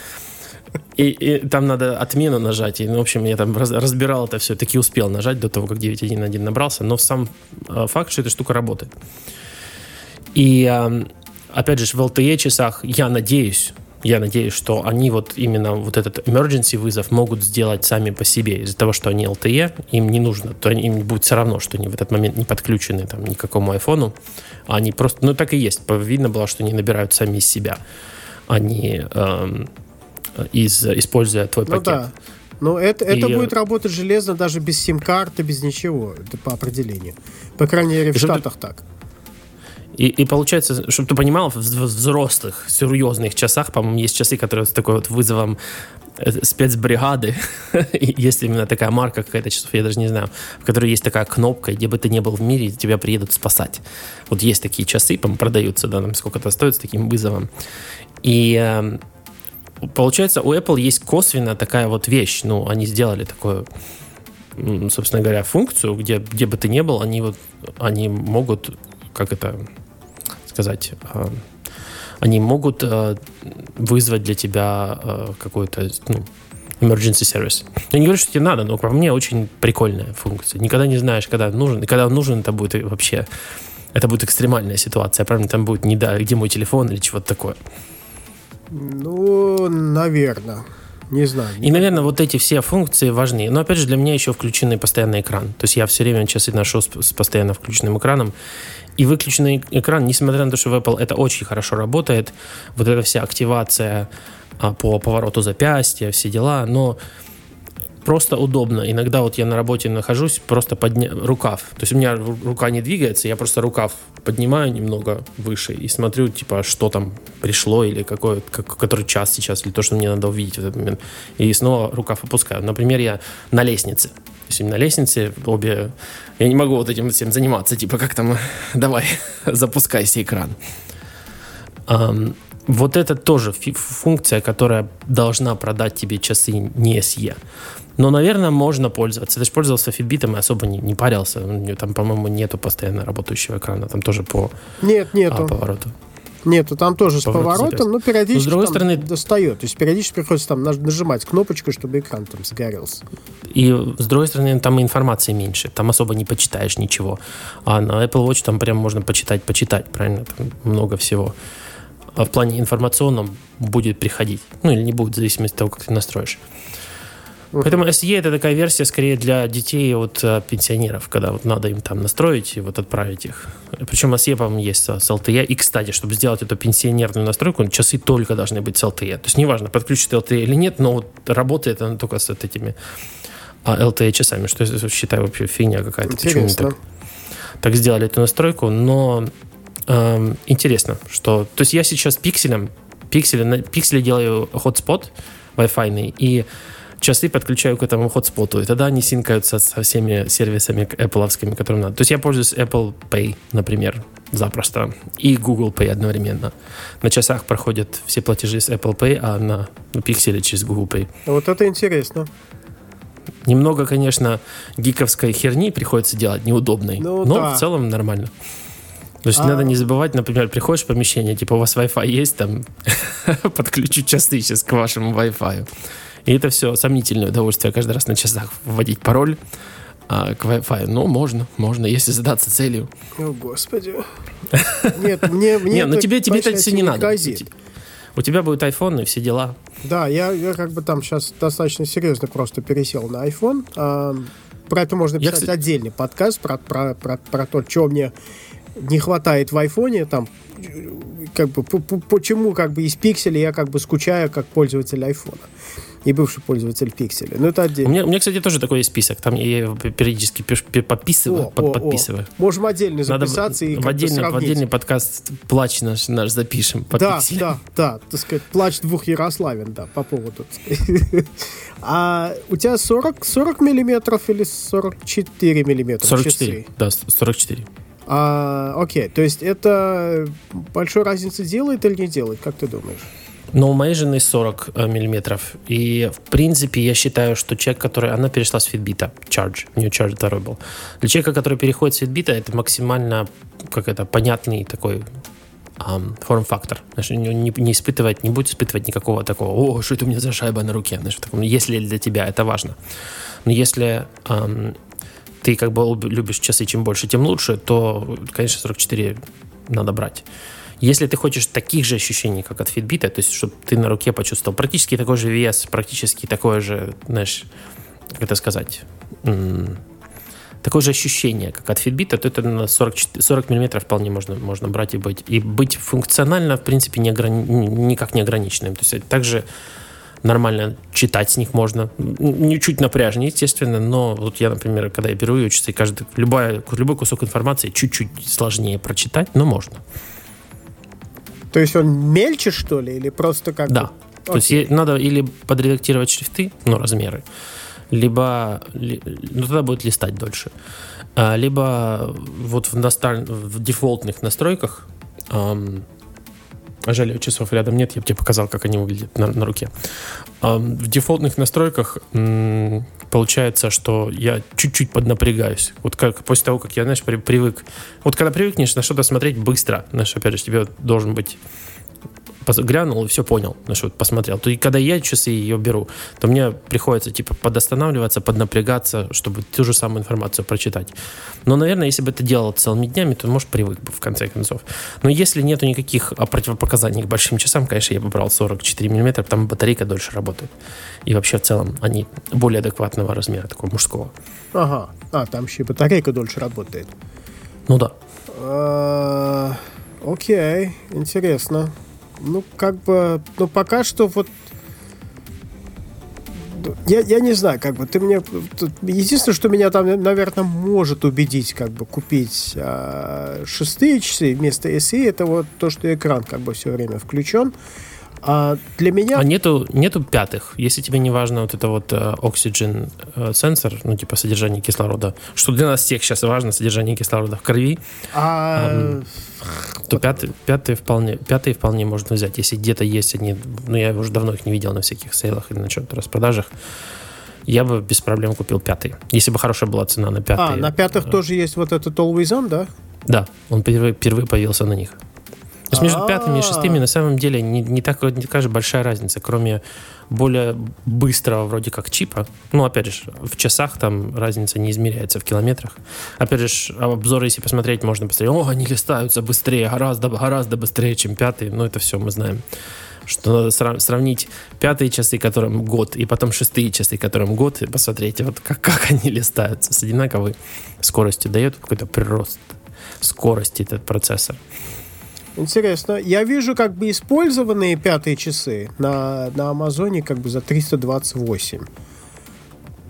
И, и там надо отмену нажать. И, ну, в общем, я там раз, разбирал это все, таки успел нажать до того, как 911 набрался. Но сам э, факт, что эта штука работает. И, э, опять же, в LTE часах я надеюсь, я надеюсь, что они вот именно вот этот emergency вызов могут сделать сами по себе. Из-за того, что они LTE, им не нужно, то им будет все равно, что они в этот момент не подключены там, ни к какому айфону. Они просто, ну так и есть. Видно было, что они набирают сами из себя. Они, эм, э, из, используя твой Ну пакет. да. Но это, это И, э, будет работать железно даже без сим-карты, без ничего. Это по определению. По крайней мере, в Штатах так. И, и получается, чтобы ты понимал, в взрослых, серьезных часах, по-моему, есть часы, которые с такой вот вызовом э, спецбригады, есть именно такая марка какая-то часов, я даже не знаю, в которой есть такая кнопка, где бы ты ни был в мире, тебя приедут спасать. Вот есть такие часы, по-моему, продаются, да, там сколько-то стоит с таким вызовом. И э, получается, у Apple есть косвенно такая вот вещь, ну, они сделали такое собственно говоря, функцию, где, где бы ты ни был, они вот, они могут, как это сказать, э, они могут э, вызвать для тебя э, какой-то, ну, emergency service. Я не говорю, что тебе надо, но по мне очень прикольная функция. Никогда не знаешь, когда нужен, и когда нужен, это будет вообще, это будет экстремальная ситуация, правильно, там будет не да, где мой телефон или чего-то такое. Ну, наверное. Не знаю. И, наверное, вот эти все функции важны. Но, опять же, для меня еще включенный постоянный экран. То есть я все время часы ношу с, с постоянно включенным экраном. И выключенный экран, несмотря на то, что в Apple это очень хорошо работает, вот эта вся активация а, по повороту запястья, все дела, но просто удобно. Иногда вот я на работе нахожусь, просто подня... рукав. То есть у меня ру- рука не двигается, я просто рукав поднимаю немного выше и смотрю, типа, что там пришло или какой, как, который час сейчас, или то, что мне надо увидеть в этот момент. И снова рукав опускаю. Например, я на лестнице. То есть на лестнице обе... Я не могу вот этим всем заниматься, типа, как там, давай, запускайся экран. Ам, вот это тоже функция, которая должна продать тебе часы не SE. Но, наверное, можно пользоваться. Ты же пользовался Fitbit и особо не, не парился. Там, по-моему, нету постоянно работающего экрана. Там тоже по Нет, а, нету. повороту. Нету, там тоже с Поворот поворотом, запястья. но периодически Но с другой стороны- достает. То есть периодически приходится там наж- нажимать кнопочку, чтобы экран там загорелся. И, с другой стороны, там и информации меньше. Там особо не почитаешь ничего. А на Apple Watch там прям можно почитать, почитать, правильно? Там много всего. А в плане информационном будет приходить. Ну, или не будет, в зависимости от того, как ты настроишь. Поэтому SE это такая версия скорее для детей от э, пенсионеров, когда вот надо им там настроить и вот отправить их. Причем SE, по-моему, есть с LTE. И, кстати, чтобы сделать эту пенсионерную настройку, часы только должны быть с LTE. То есть неважно, подключит LTE или нет, но вот работает она только с вот этими а, LTE часами, что я считаю вообще фигня какая-то. Почему так, так сделали эту настройку? Но эм, интересно, что... То есть я сейчас пикселем, пикселе, на пикселе делаю хотспот Wi-Fi, и часы подключаю к этому хотспоту, и тогда они синкаются со всеми сервисами Apple, которым надо. То есть я пользуюсь Apple Pay, например, запросто, и Google Pay одновременно. На часах проходят все платежи с Apple Pay, а на, пикселе через Google Pay. Вот это интересно. Немного, конечно, гиковской херни приходится делать, неудобной, Ну, но да. в целом нормально. То есть А- надо не забывать, например, приходишь в помещение, типа у вас Wi-Fi есть, там подключу часы сейчас к вашему Wi-Fi. И это все сомнительное удовольствие каждый раз на часах вводить пароль а, к Wi-Fi. Но можно, можно, если задаться целью. О, господи. Нет, мне... мне Не, ну тебе, тебе это все не надо. У тебя будет iPhone и все дела. Да, я, я как бы там сейчас достаточно серьезно просто пересел на iPhone. А, про это можно Я, писать кстати- отдельный подкаст, про, про, про, про то, чего мне не хватает в айфоне, там, как бы, по- по- почему как бы из пикселя я как бы скучаю как пользователь айфона и бывший пользователь пикселя. Ну, это У отдельно. меня, у меня, кстати, тоже такой есть список. Там я периодически подписываю, О, под- о, о. подписываю. Можем отдельно Надо записаться и в, отдельный, в отдельный подкаст плач наш, наш запишем. Да, пикселям. да, да, так сказать, плач двух Ярославен, да, по поводу. А у тебя 40, 40 миллиметров или 44 миллиметра 44. часы? Да, 44. А, окей, то есть это большой разницы делает или не делает, как ты думаешь? Но у моей жены 40 э, миллиметров. И, в принципе, я считаю, что человек, который... Она перешла с Fitbit, Charge. У нее Charge второй был. Для человека, который переходит с Fitbit, это максимально, как это, понятный такой форм-фактор. Знаешь, не, не- испытывать, не будет испытывать никакого такого, о, что это у меня за шайба на руке. Знаешь, таком, если для тебя это важно. Но если ам, ты как бы люб- любишь часы, чем больше, тем лучше, то, конечно, 44 надо брать. Если ты хочешь таких же ощущений, как от Fitbit, то есть, чтобы ты на руке почувствовал практически такой же вес, практически такое же, знаешь, как это сказать, такое же ощущение, как от Fitbit, то это на 40, 40 миллиметров вполне можно, можно брать и быть. И быть функционально, в принципе, не ограни- никак не ограниченным. То есть, также нормально читать с них можно. Не чуть напряжнее, естественно, но вот я, например, когда я беру ее часы, каждый, любая, любой кусок информации чуть-чуть сложнее прочитать, но можно. То есть он мельче, что ли, или просто как Да. То есть надо или подредактировать шрифты, ну, размеры, либо, ну, тогда будет листать дольше. А, либо вот в, насталь... в дефолтных настройках эм, Жаль, часов рядом нет, я бы тебе показал, как они выглядят на, на руке. В дефолтных настройках получается, что я чуть-чуть поднапрягаюсь. Вот как после того, как я, знаешь, привык. Вот когда привыкнешь на что-то смотреть быстро, знаешь, опять же, тебе должен быть глянул и все понял, ну что, посмотрел. То и когда я часы ее беру, то мне приходится типа подостанавливаться, поднапрягаться, чтобы ту же самую информацию прочитать. Но, наверное, если бы это делал целыми днями, то, может, привык бы в конце концов. Но если нету никаких противопоказаний к большим часам, конечно, я бы брал 44 мм, там батарейка дольше работает. И вообще в целом они более адекватного размера, такого мужского. Ага. А, там еще и батарейка дольше работает. Ну да. А, окей, интересно. Ну, как бы, ну, пока что вот я, я не знаю, как бы ты мне... Единственное, что меня там, наверное, может убедить, как бы купить а, шестые часы вместо SE, это вот то, что экран как бы все время включен. А для меня... А нету, нету пятых? Если тебе не важно вот это вот uh, oxygen сенсор, ну, типа содержание кислорода, что для нас всех сейчас важно, содержание кислорода в крови, а... um, то пятый, пятый вполне, пятые вполне можно взять. Если где-то есть они, ну, я уже давно их не видел на всяких сейлах или на чем-то распродажах, я бы без проблем купил пятый. Если бы хорошая была цена на пятый. А, на пятых тоже есть вот этот Always On, да? Да, он впервые, впервые появился на них. Есть между пятыми и шестыми на самом деле не, не, так, не такая же большая разница, кроме более быстрого вроде как чипа. Ну, опять же, в часах там разница не измеряется в километрах. Опять же, обзоры, если посмотреть, можно посмотреть, о, они листаются быстрее, гораздо, гораздо быстрее, чем пятый. Ну, это все мы знаем что надо сравнить пятые часы, которым год, и потом шестые часы, которым год, и посмотреть, вот как, как они листаются с одинаковой скоростью. Дает какой-то прирост скорости этот процессор. Интересно. Я вижу как бы использованные пятые часы на, на Амазоне как бы за 328.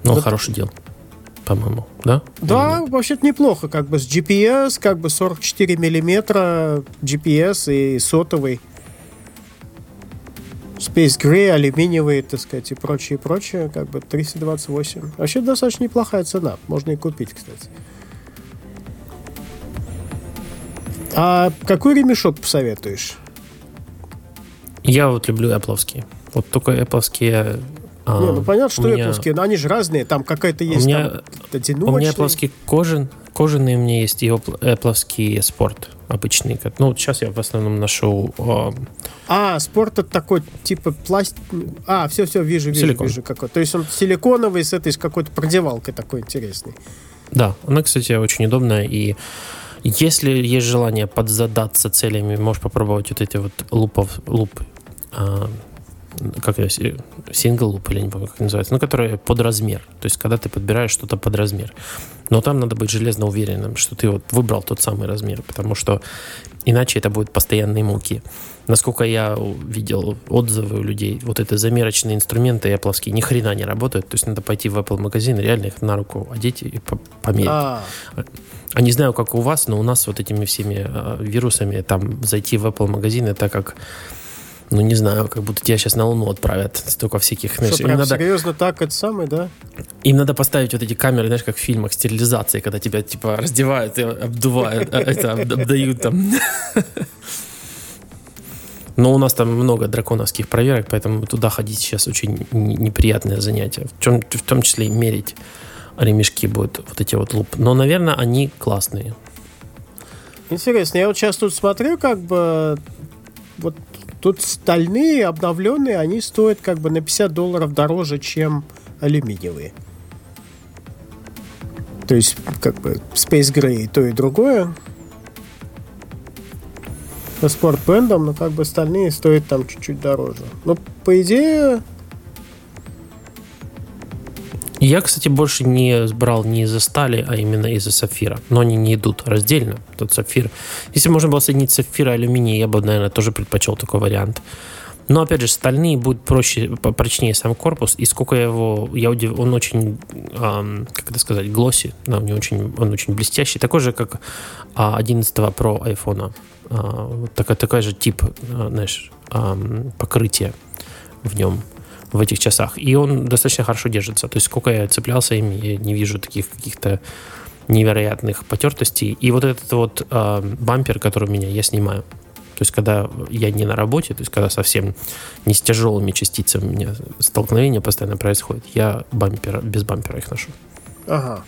Ну, вот. хороший дел, по-моему, да? Да, вообще-то неплохо. Как бы с GPS, как бы 44 миллиметра GPS и сотовый. Space Gray, алюминиевый, так сказать, и прочее, прочее. Как бы 328. Вообще достаточно неплохая цена. Можно и купить, кстати. А какой ремешок посоветуешь? Я вот люблю Apple. Вот только Apple. А, не, ну понятно, что меня... Apple, но они же разные. Там какая-то есть у меня, там. У меня Apple кожан, кожаные у меня есть и Apple спорт обычный. Ну, сейчас я в основном ношу... Э... А, спорт это такой, типа, пласт... А, все-все, вижу, вижу, Силикон. вижу какой. То есть он силиконовый с этой, с какой-то продевалкой такой интересный. Да, она, кстати, очень удобная и если есть желание подзадаться целями, можешь попробовать вот эти вот лупов, лупы. А, как я, сингл луп или не помню, как называется, ну, которые под размер. То есть, когда ты подбираешь что-то под размер. Но там надо быть железно уверенным, что ты вот выбрал тот самый размер, потому что иначе это будет постоянные муки. Насколько я видел отзывы у людей, вот это замерочные инструменты Apple ни хрена не работают. То есть надо пойти в Apple магазин, реально их на руку одеть и померить. А, а не знаю, как у вас, но у нас вот этими всеми э, вирусами там зайти в Apple магазин, это как ну, не знаю, как будто тебя сейчас на Луну отправят. Столько всяких, знаешь. Что, прям надо... серьезно так, это самое, да? Им надо поставить вот эти камеры, знаешь, как в фильмах стерилизации, когда тебя, типа, раздевают и обдувают, а, это, обдают там. Но у нас там много драконовских проверок, поэтому туда ходить сейчас очень неприятное занятие. В, чем, в том числе и мерить ремешки будут вот эти вот луп. Но, наверное, они классные. Интересно, я вот сейчас тут смотрю, как бы вот тут стальные, обновленные, они стоят как бы на 50 долларов дороже, чем алюминиевые. То есть, как бы Space Gray то, и другое. По спортбендам, но как бы остальные стоят там чуть-чуть дороже. Но по идее, я, кстати, больше не брал не из-за стали, а именно из-за сапфира. Но они не идут раздельно, тот сапфир. Если можно было соединить сапфир и алюминий, я бы, наверное, тоже предпочел такой вариант. Но опять же, стальные будут проще, прочнее сам корпус. И сколько я его, я удив, он очень, эм, как это сказать, глосси, да, не очень, он очень блестящий, такой же, как 11 Pro iPhone. А, вот такой, такой же тип, а, знаешь, эм, покрытия в нем в этих часах. И он достаточно хорошо держится. То есть сколько я цеплялся им, я не вижу таких каких-то невероятных потертостей. И вот этот вот э, бампер, который у меня, я снимаю. То есть, когда я не на работе, то есть, когда совсем не с тяжелыми частицами у меня столкновение постоянно происходит, я бампер, без бампера их ношу. Ага.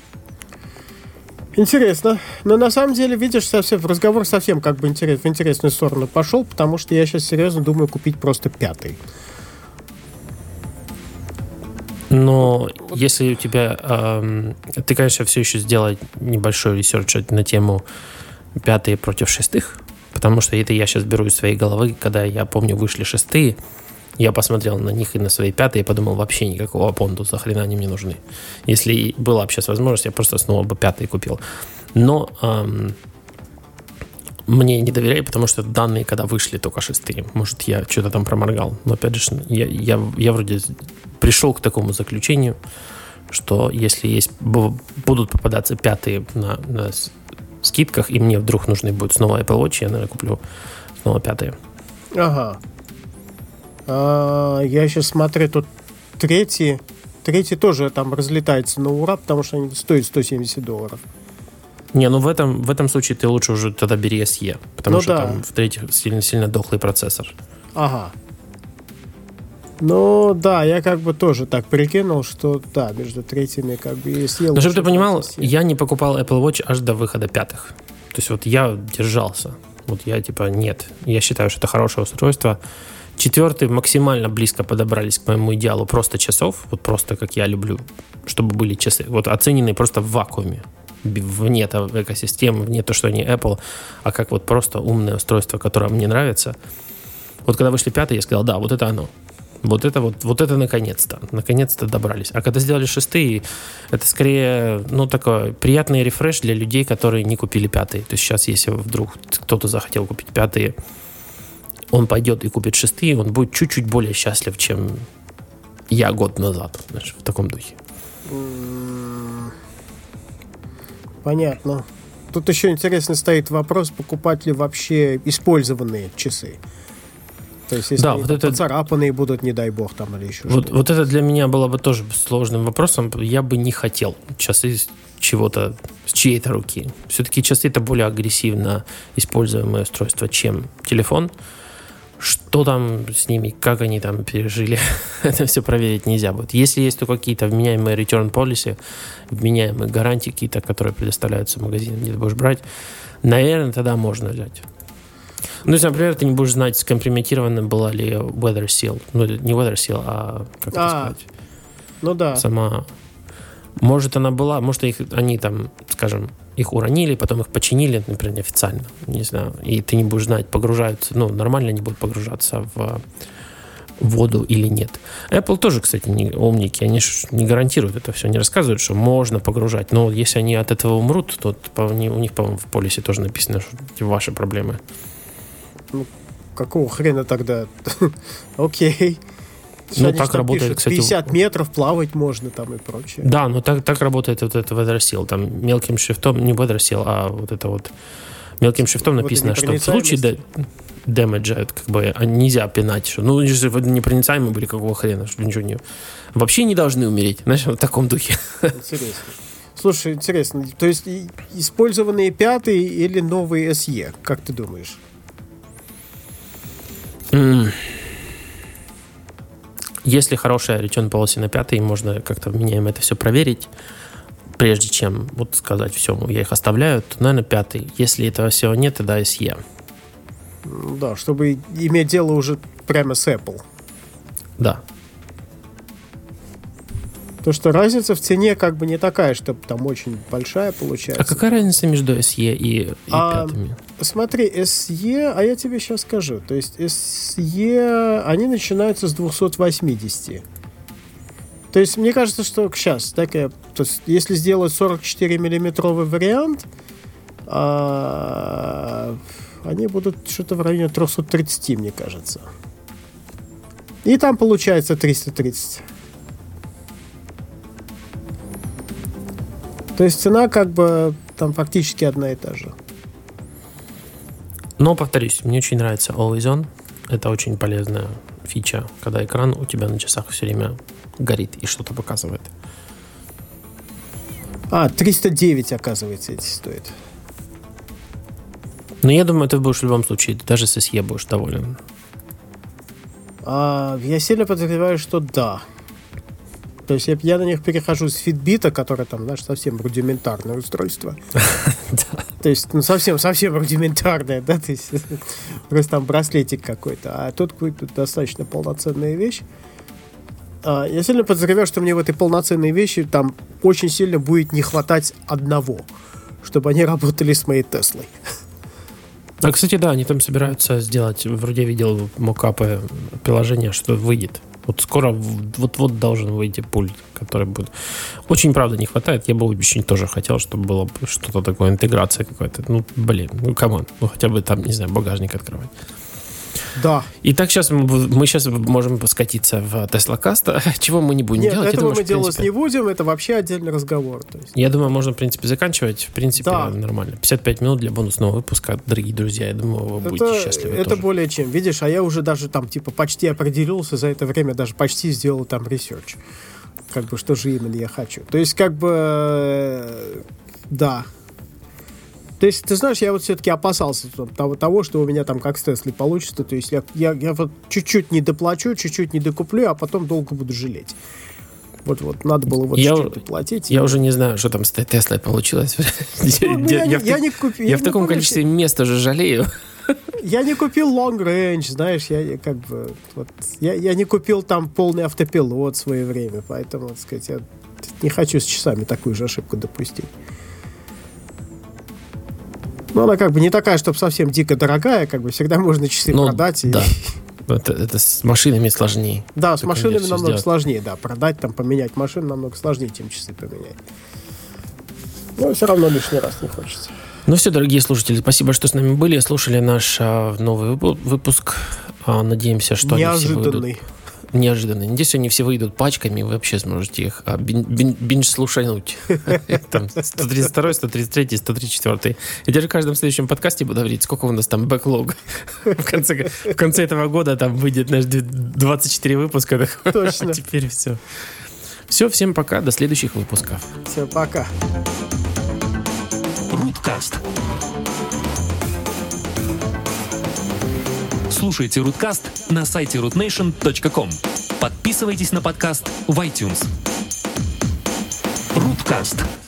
Интересно. Но на самом деле, видишь, совсем разговор совсем как бы интерес, в интересную сторону пошел, потому что я сейчас серьезно думаю купить просто пятый. Но если у тебя... Эм, ты, конечно, все еще сделай небольшой research на тему пятые против шестых, потому что это я сейчас беру из своей головы, когда я помню, вышли шестые, я посмотрел на них и на свои пятые и подумал, вообще никакого понту, за хрена они мне нужны. Если была бы сейчас возможность, я просто снова бы пятые купил. Но эм, мне не доверяй, потому что данные, когда вышли только шестые, может, я что-то там проморгал. Но опять же, я, я, я вроде пришел к такому заключению, что если есть будут попадаться пятые на, на скидках, и мне вдруг нужны будут снова Apple Watch, я, наверное, куплю снова пятые. Ага. А, я сейчас смотрю, тут третий, третий тоже там разлетается на ура, потому что они стоят 170 долларов. Не, ну в этом, в этом случае ты лучше уже тогда бери SE, потому ну, что да. там в-третьих сильно-сильно дохлый процессор. Ага. Ну, да, я как бы тоже так прикинул, что да, между третьими как бы есть Но чтобы ты понимал, я не покупал Apple Watch аж до выхода пятых. То есть вот я держался. Вот я типа нет. Я считаю, что это хорошее устройство. Четвертый максимально близко подобрались к моему идеалу просто часов. Вот просто как я люблю, чтобы были часы. Вот оцененные просто в вакууме вне экосистемы, вне то, что они Apple, а как вот просто умное устройство, которое мне нравится. Вот когда вышли пятые, я сказал, да, вот это оно. Вот это вот, вот это наконец-то, наконец-то добрались. А когда сделали шестые, это скорее, ну, такой приятный рефреш для людей, которые не купили пятые. То есть сейчас, если вдруг кто-то захотел купить пятые, он пойдет и купит шестые, он будет чуть-чуть более счастлив, чем я год назад, знаешь, в таком духе. Понятно. Тут еще интересно стоит вопрос, покупать ли вообще использованные часы. То есть, если да, вот это... поцарапанные будут, не дай бог, там или еще вот. Вот это для меня было бы тоже сложным вопросом. Я бы не хотел часы чего-то с чьей-то руки. Все-таки часы это более агрессивно используемое устройство, чем телефон. Что там с ними, как они там пережили, это все проверить нельзя будет. Если есть то какие-то вменяемые return policy, вменяемые гарантии какие-то, которые предоставляются магазинам, где ты будешь брать, наверное, тогда можно взять. Ну, если, например, ты не будешь знать, скомпрометирована была ли Weather Seal. Ну, не Weather Seal, а, как это а, сказать? Ну да. Сама... Может, она была, может, их, они там, скажем, их уронили, потом их починили, например, неофициально, не знаю, и ты не будешь знать, погружаются, ну, нормально они будут погружаться в воду или нет. Apple тоже, кстати, не умники, они же не гарантируют это все, не рассказывают, что можно погружать, но если они от этого умрут, то у них, по-моему, в полисе тоже написано, что это ваши проблемы. Ну, какого хрена тогда? Окей. Ну, так работает, пишут, кстати. 50 метров плавать можно там и прочее. Да, но так, так работает вот это Weather Там мелким шрифтом, не Weather а вот это вот мелким шрифтом написано, вот что в случае да, дэмэджа, как бы а нельзя пинать, что ну, если вы непроницаемые были, какого хрена, что ничего не... Вообще не должны умереть, знаешь, в таком духе. Интересно. Слушай, интересно, то есть использованные пятые или новые SE, как ты думаешь? Mm. Если хорошая return policy на пятый, можно как-то меняем это все проверить, прежде чем вот сказать все, я их оставляю, то, наверное, пятый. Если этого всего нет, тогда SE. Да, чтобы иметь дело уже прямо с Apple. Да. То, что разница в цене как бы не такая, чтобы там очень большая получается. А какая разница между SE и, и а, пятыми? Смотри, SE, а я тебе сейчас скажу. То есть SE, они начинаются с 280. То есть мне кажется, что сейчас, так я, то есть, если сделать 44 миллиметровый вариант, а, они будут что-то в районе 330, мне кажется. И там получается 330. То есть цена как бы там фактически одна и та же. Но, повторюсь, мне очень нравится Always On. Это очень полезная фича, когда экран у тебя на часах все время горит и что-то показывает. А, 309, оказывается, эти стоит. Но я думаю, ты будешь в любом случае, даже с SE будешь доволен. А, я сильно подозреваю, что да. То есть я, я на них перехожу с фитбита, который там, знаешь, совсем рудиментарное устройство. То есть, ну, совсем-совсем рудиментарное, да, то есть просто там браслетик какой-то. А тут какая-то достаточно полноценная вещь. А, я сильно подозреваю, что мне в этой полноценной вещи там очень сильно будет не хватать одного, чтобы они работали с моей Теслой. А, кстати, да, они там собираются сделать, вроде я видел mockup ы приложения, что выйдет. Вот скоро вот-вот должен выйти пульт, который будет. Очень, правда, не хватает. Я бы очень тоже хотел, чтобы было что-то такое, интеграция какая-то. Ну, блин, ну, come on. Ну, хотя бы там, не знаю, багажник открывать. Да. Итак, сейчас мы, мы сейчас можем скатиться в Tesla Cast, чего мы не будем Нет, делать. этого думаю, мы что, делать принципе, не будем, это вообще отдельный разговор. Есть. Я думаю, можно, в принципе, заканчивать. В принципе, Да. нормально. 55 минут для бонусного выпуска, дорогие друзья. Я думаю, вы будете Это, счастливы это тоже. более чем. Видишь, а я уже даже там, типа, почти определился за это время, даже почти сделал там research. Как бы, что же именно я хочу. То есть, как бы, э, да. То есть, ты знаешь, я вот все-таки опасался того, того, что у меня там как с Теслой получится. То есть, я, я, я вот чуть-чуть не доплачу, чуть-чуть не докуплю, а потом долго буду жалеть. Вот, вот, надо было вот Я у- доплатить. Я уже не знаю, что там с Теслой получилось. Ну, я, не- в я не купил. я в таком количестве мест уже жалею. Я не купил long range, знаешь, я, я как бы вот я, я не купил там полный автопилот в свое время, поэтому, так сказать, я не хочу с часами такую же ошибку допустить. Ну, она как бы не такая, чтобы совсем дико дорогая, как бы всегда можно часы Ну, продать. и- да. Это, это с машинами сложнее. Да, с машинами намного сделать. сложнее, да. Продать, там, поменять машину намного сложнее, чем часы поменять. Но все равно лишний раз не хочется. Ну все, дорогие слушатели, спасибо, что с нами были, слушали наш а, новый выпу- выпуск. А, надеемся, что они все выйдут Неожиданный. Неожиданно. Надеюсь, они все выйдут пачками, и вы вообще сможете их а, бин- бин- бинж-слушануть. Там 132, 133, 134. Я даже в каждом следующем подкасте буду говорить, сколько у нас там бэклог. В конце, в конце этого года там выйдет наш 24 выпуска. Так, Точно. Теперь все. Все, всем пока, до следующих выпусков. Все, пока. Руткаст. Слушайте Руткаст на сайте rootnation.com. Подписывайтесь на подкаст в iTunes. Руткаст.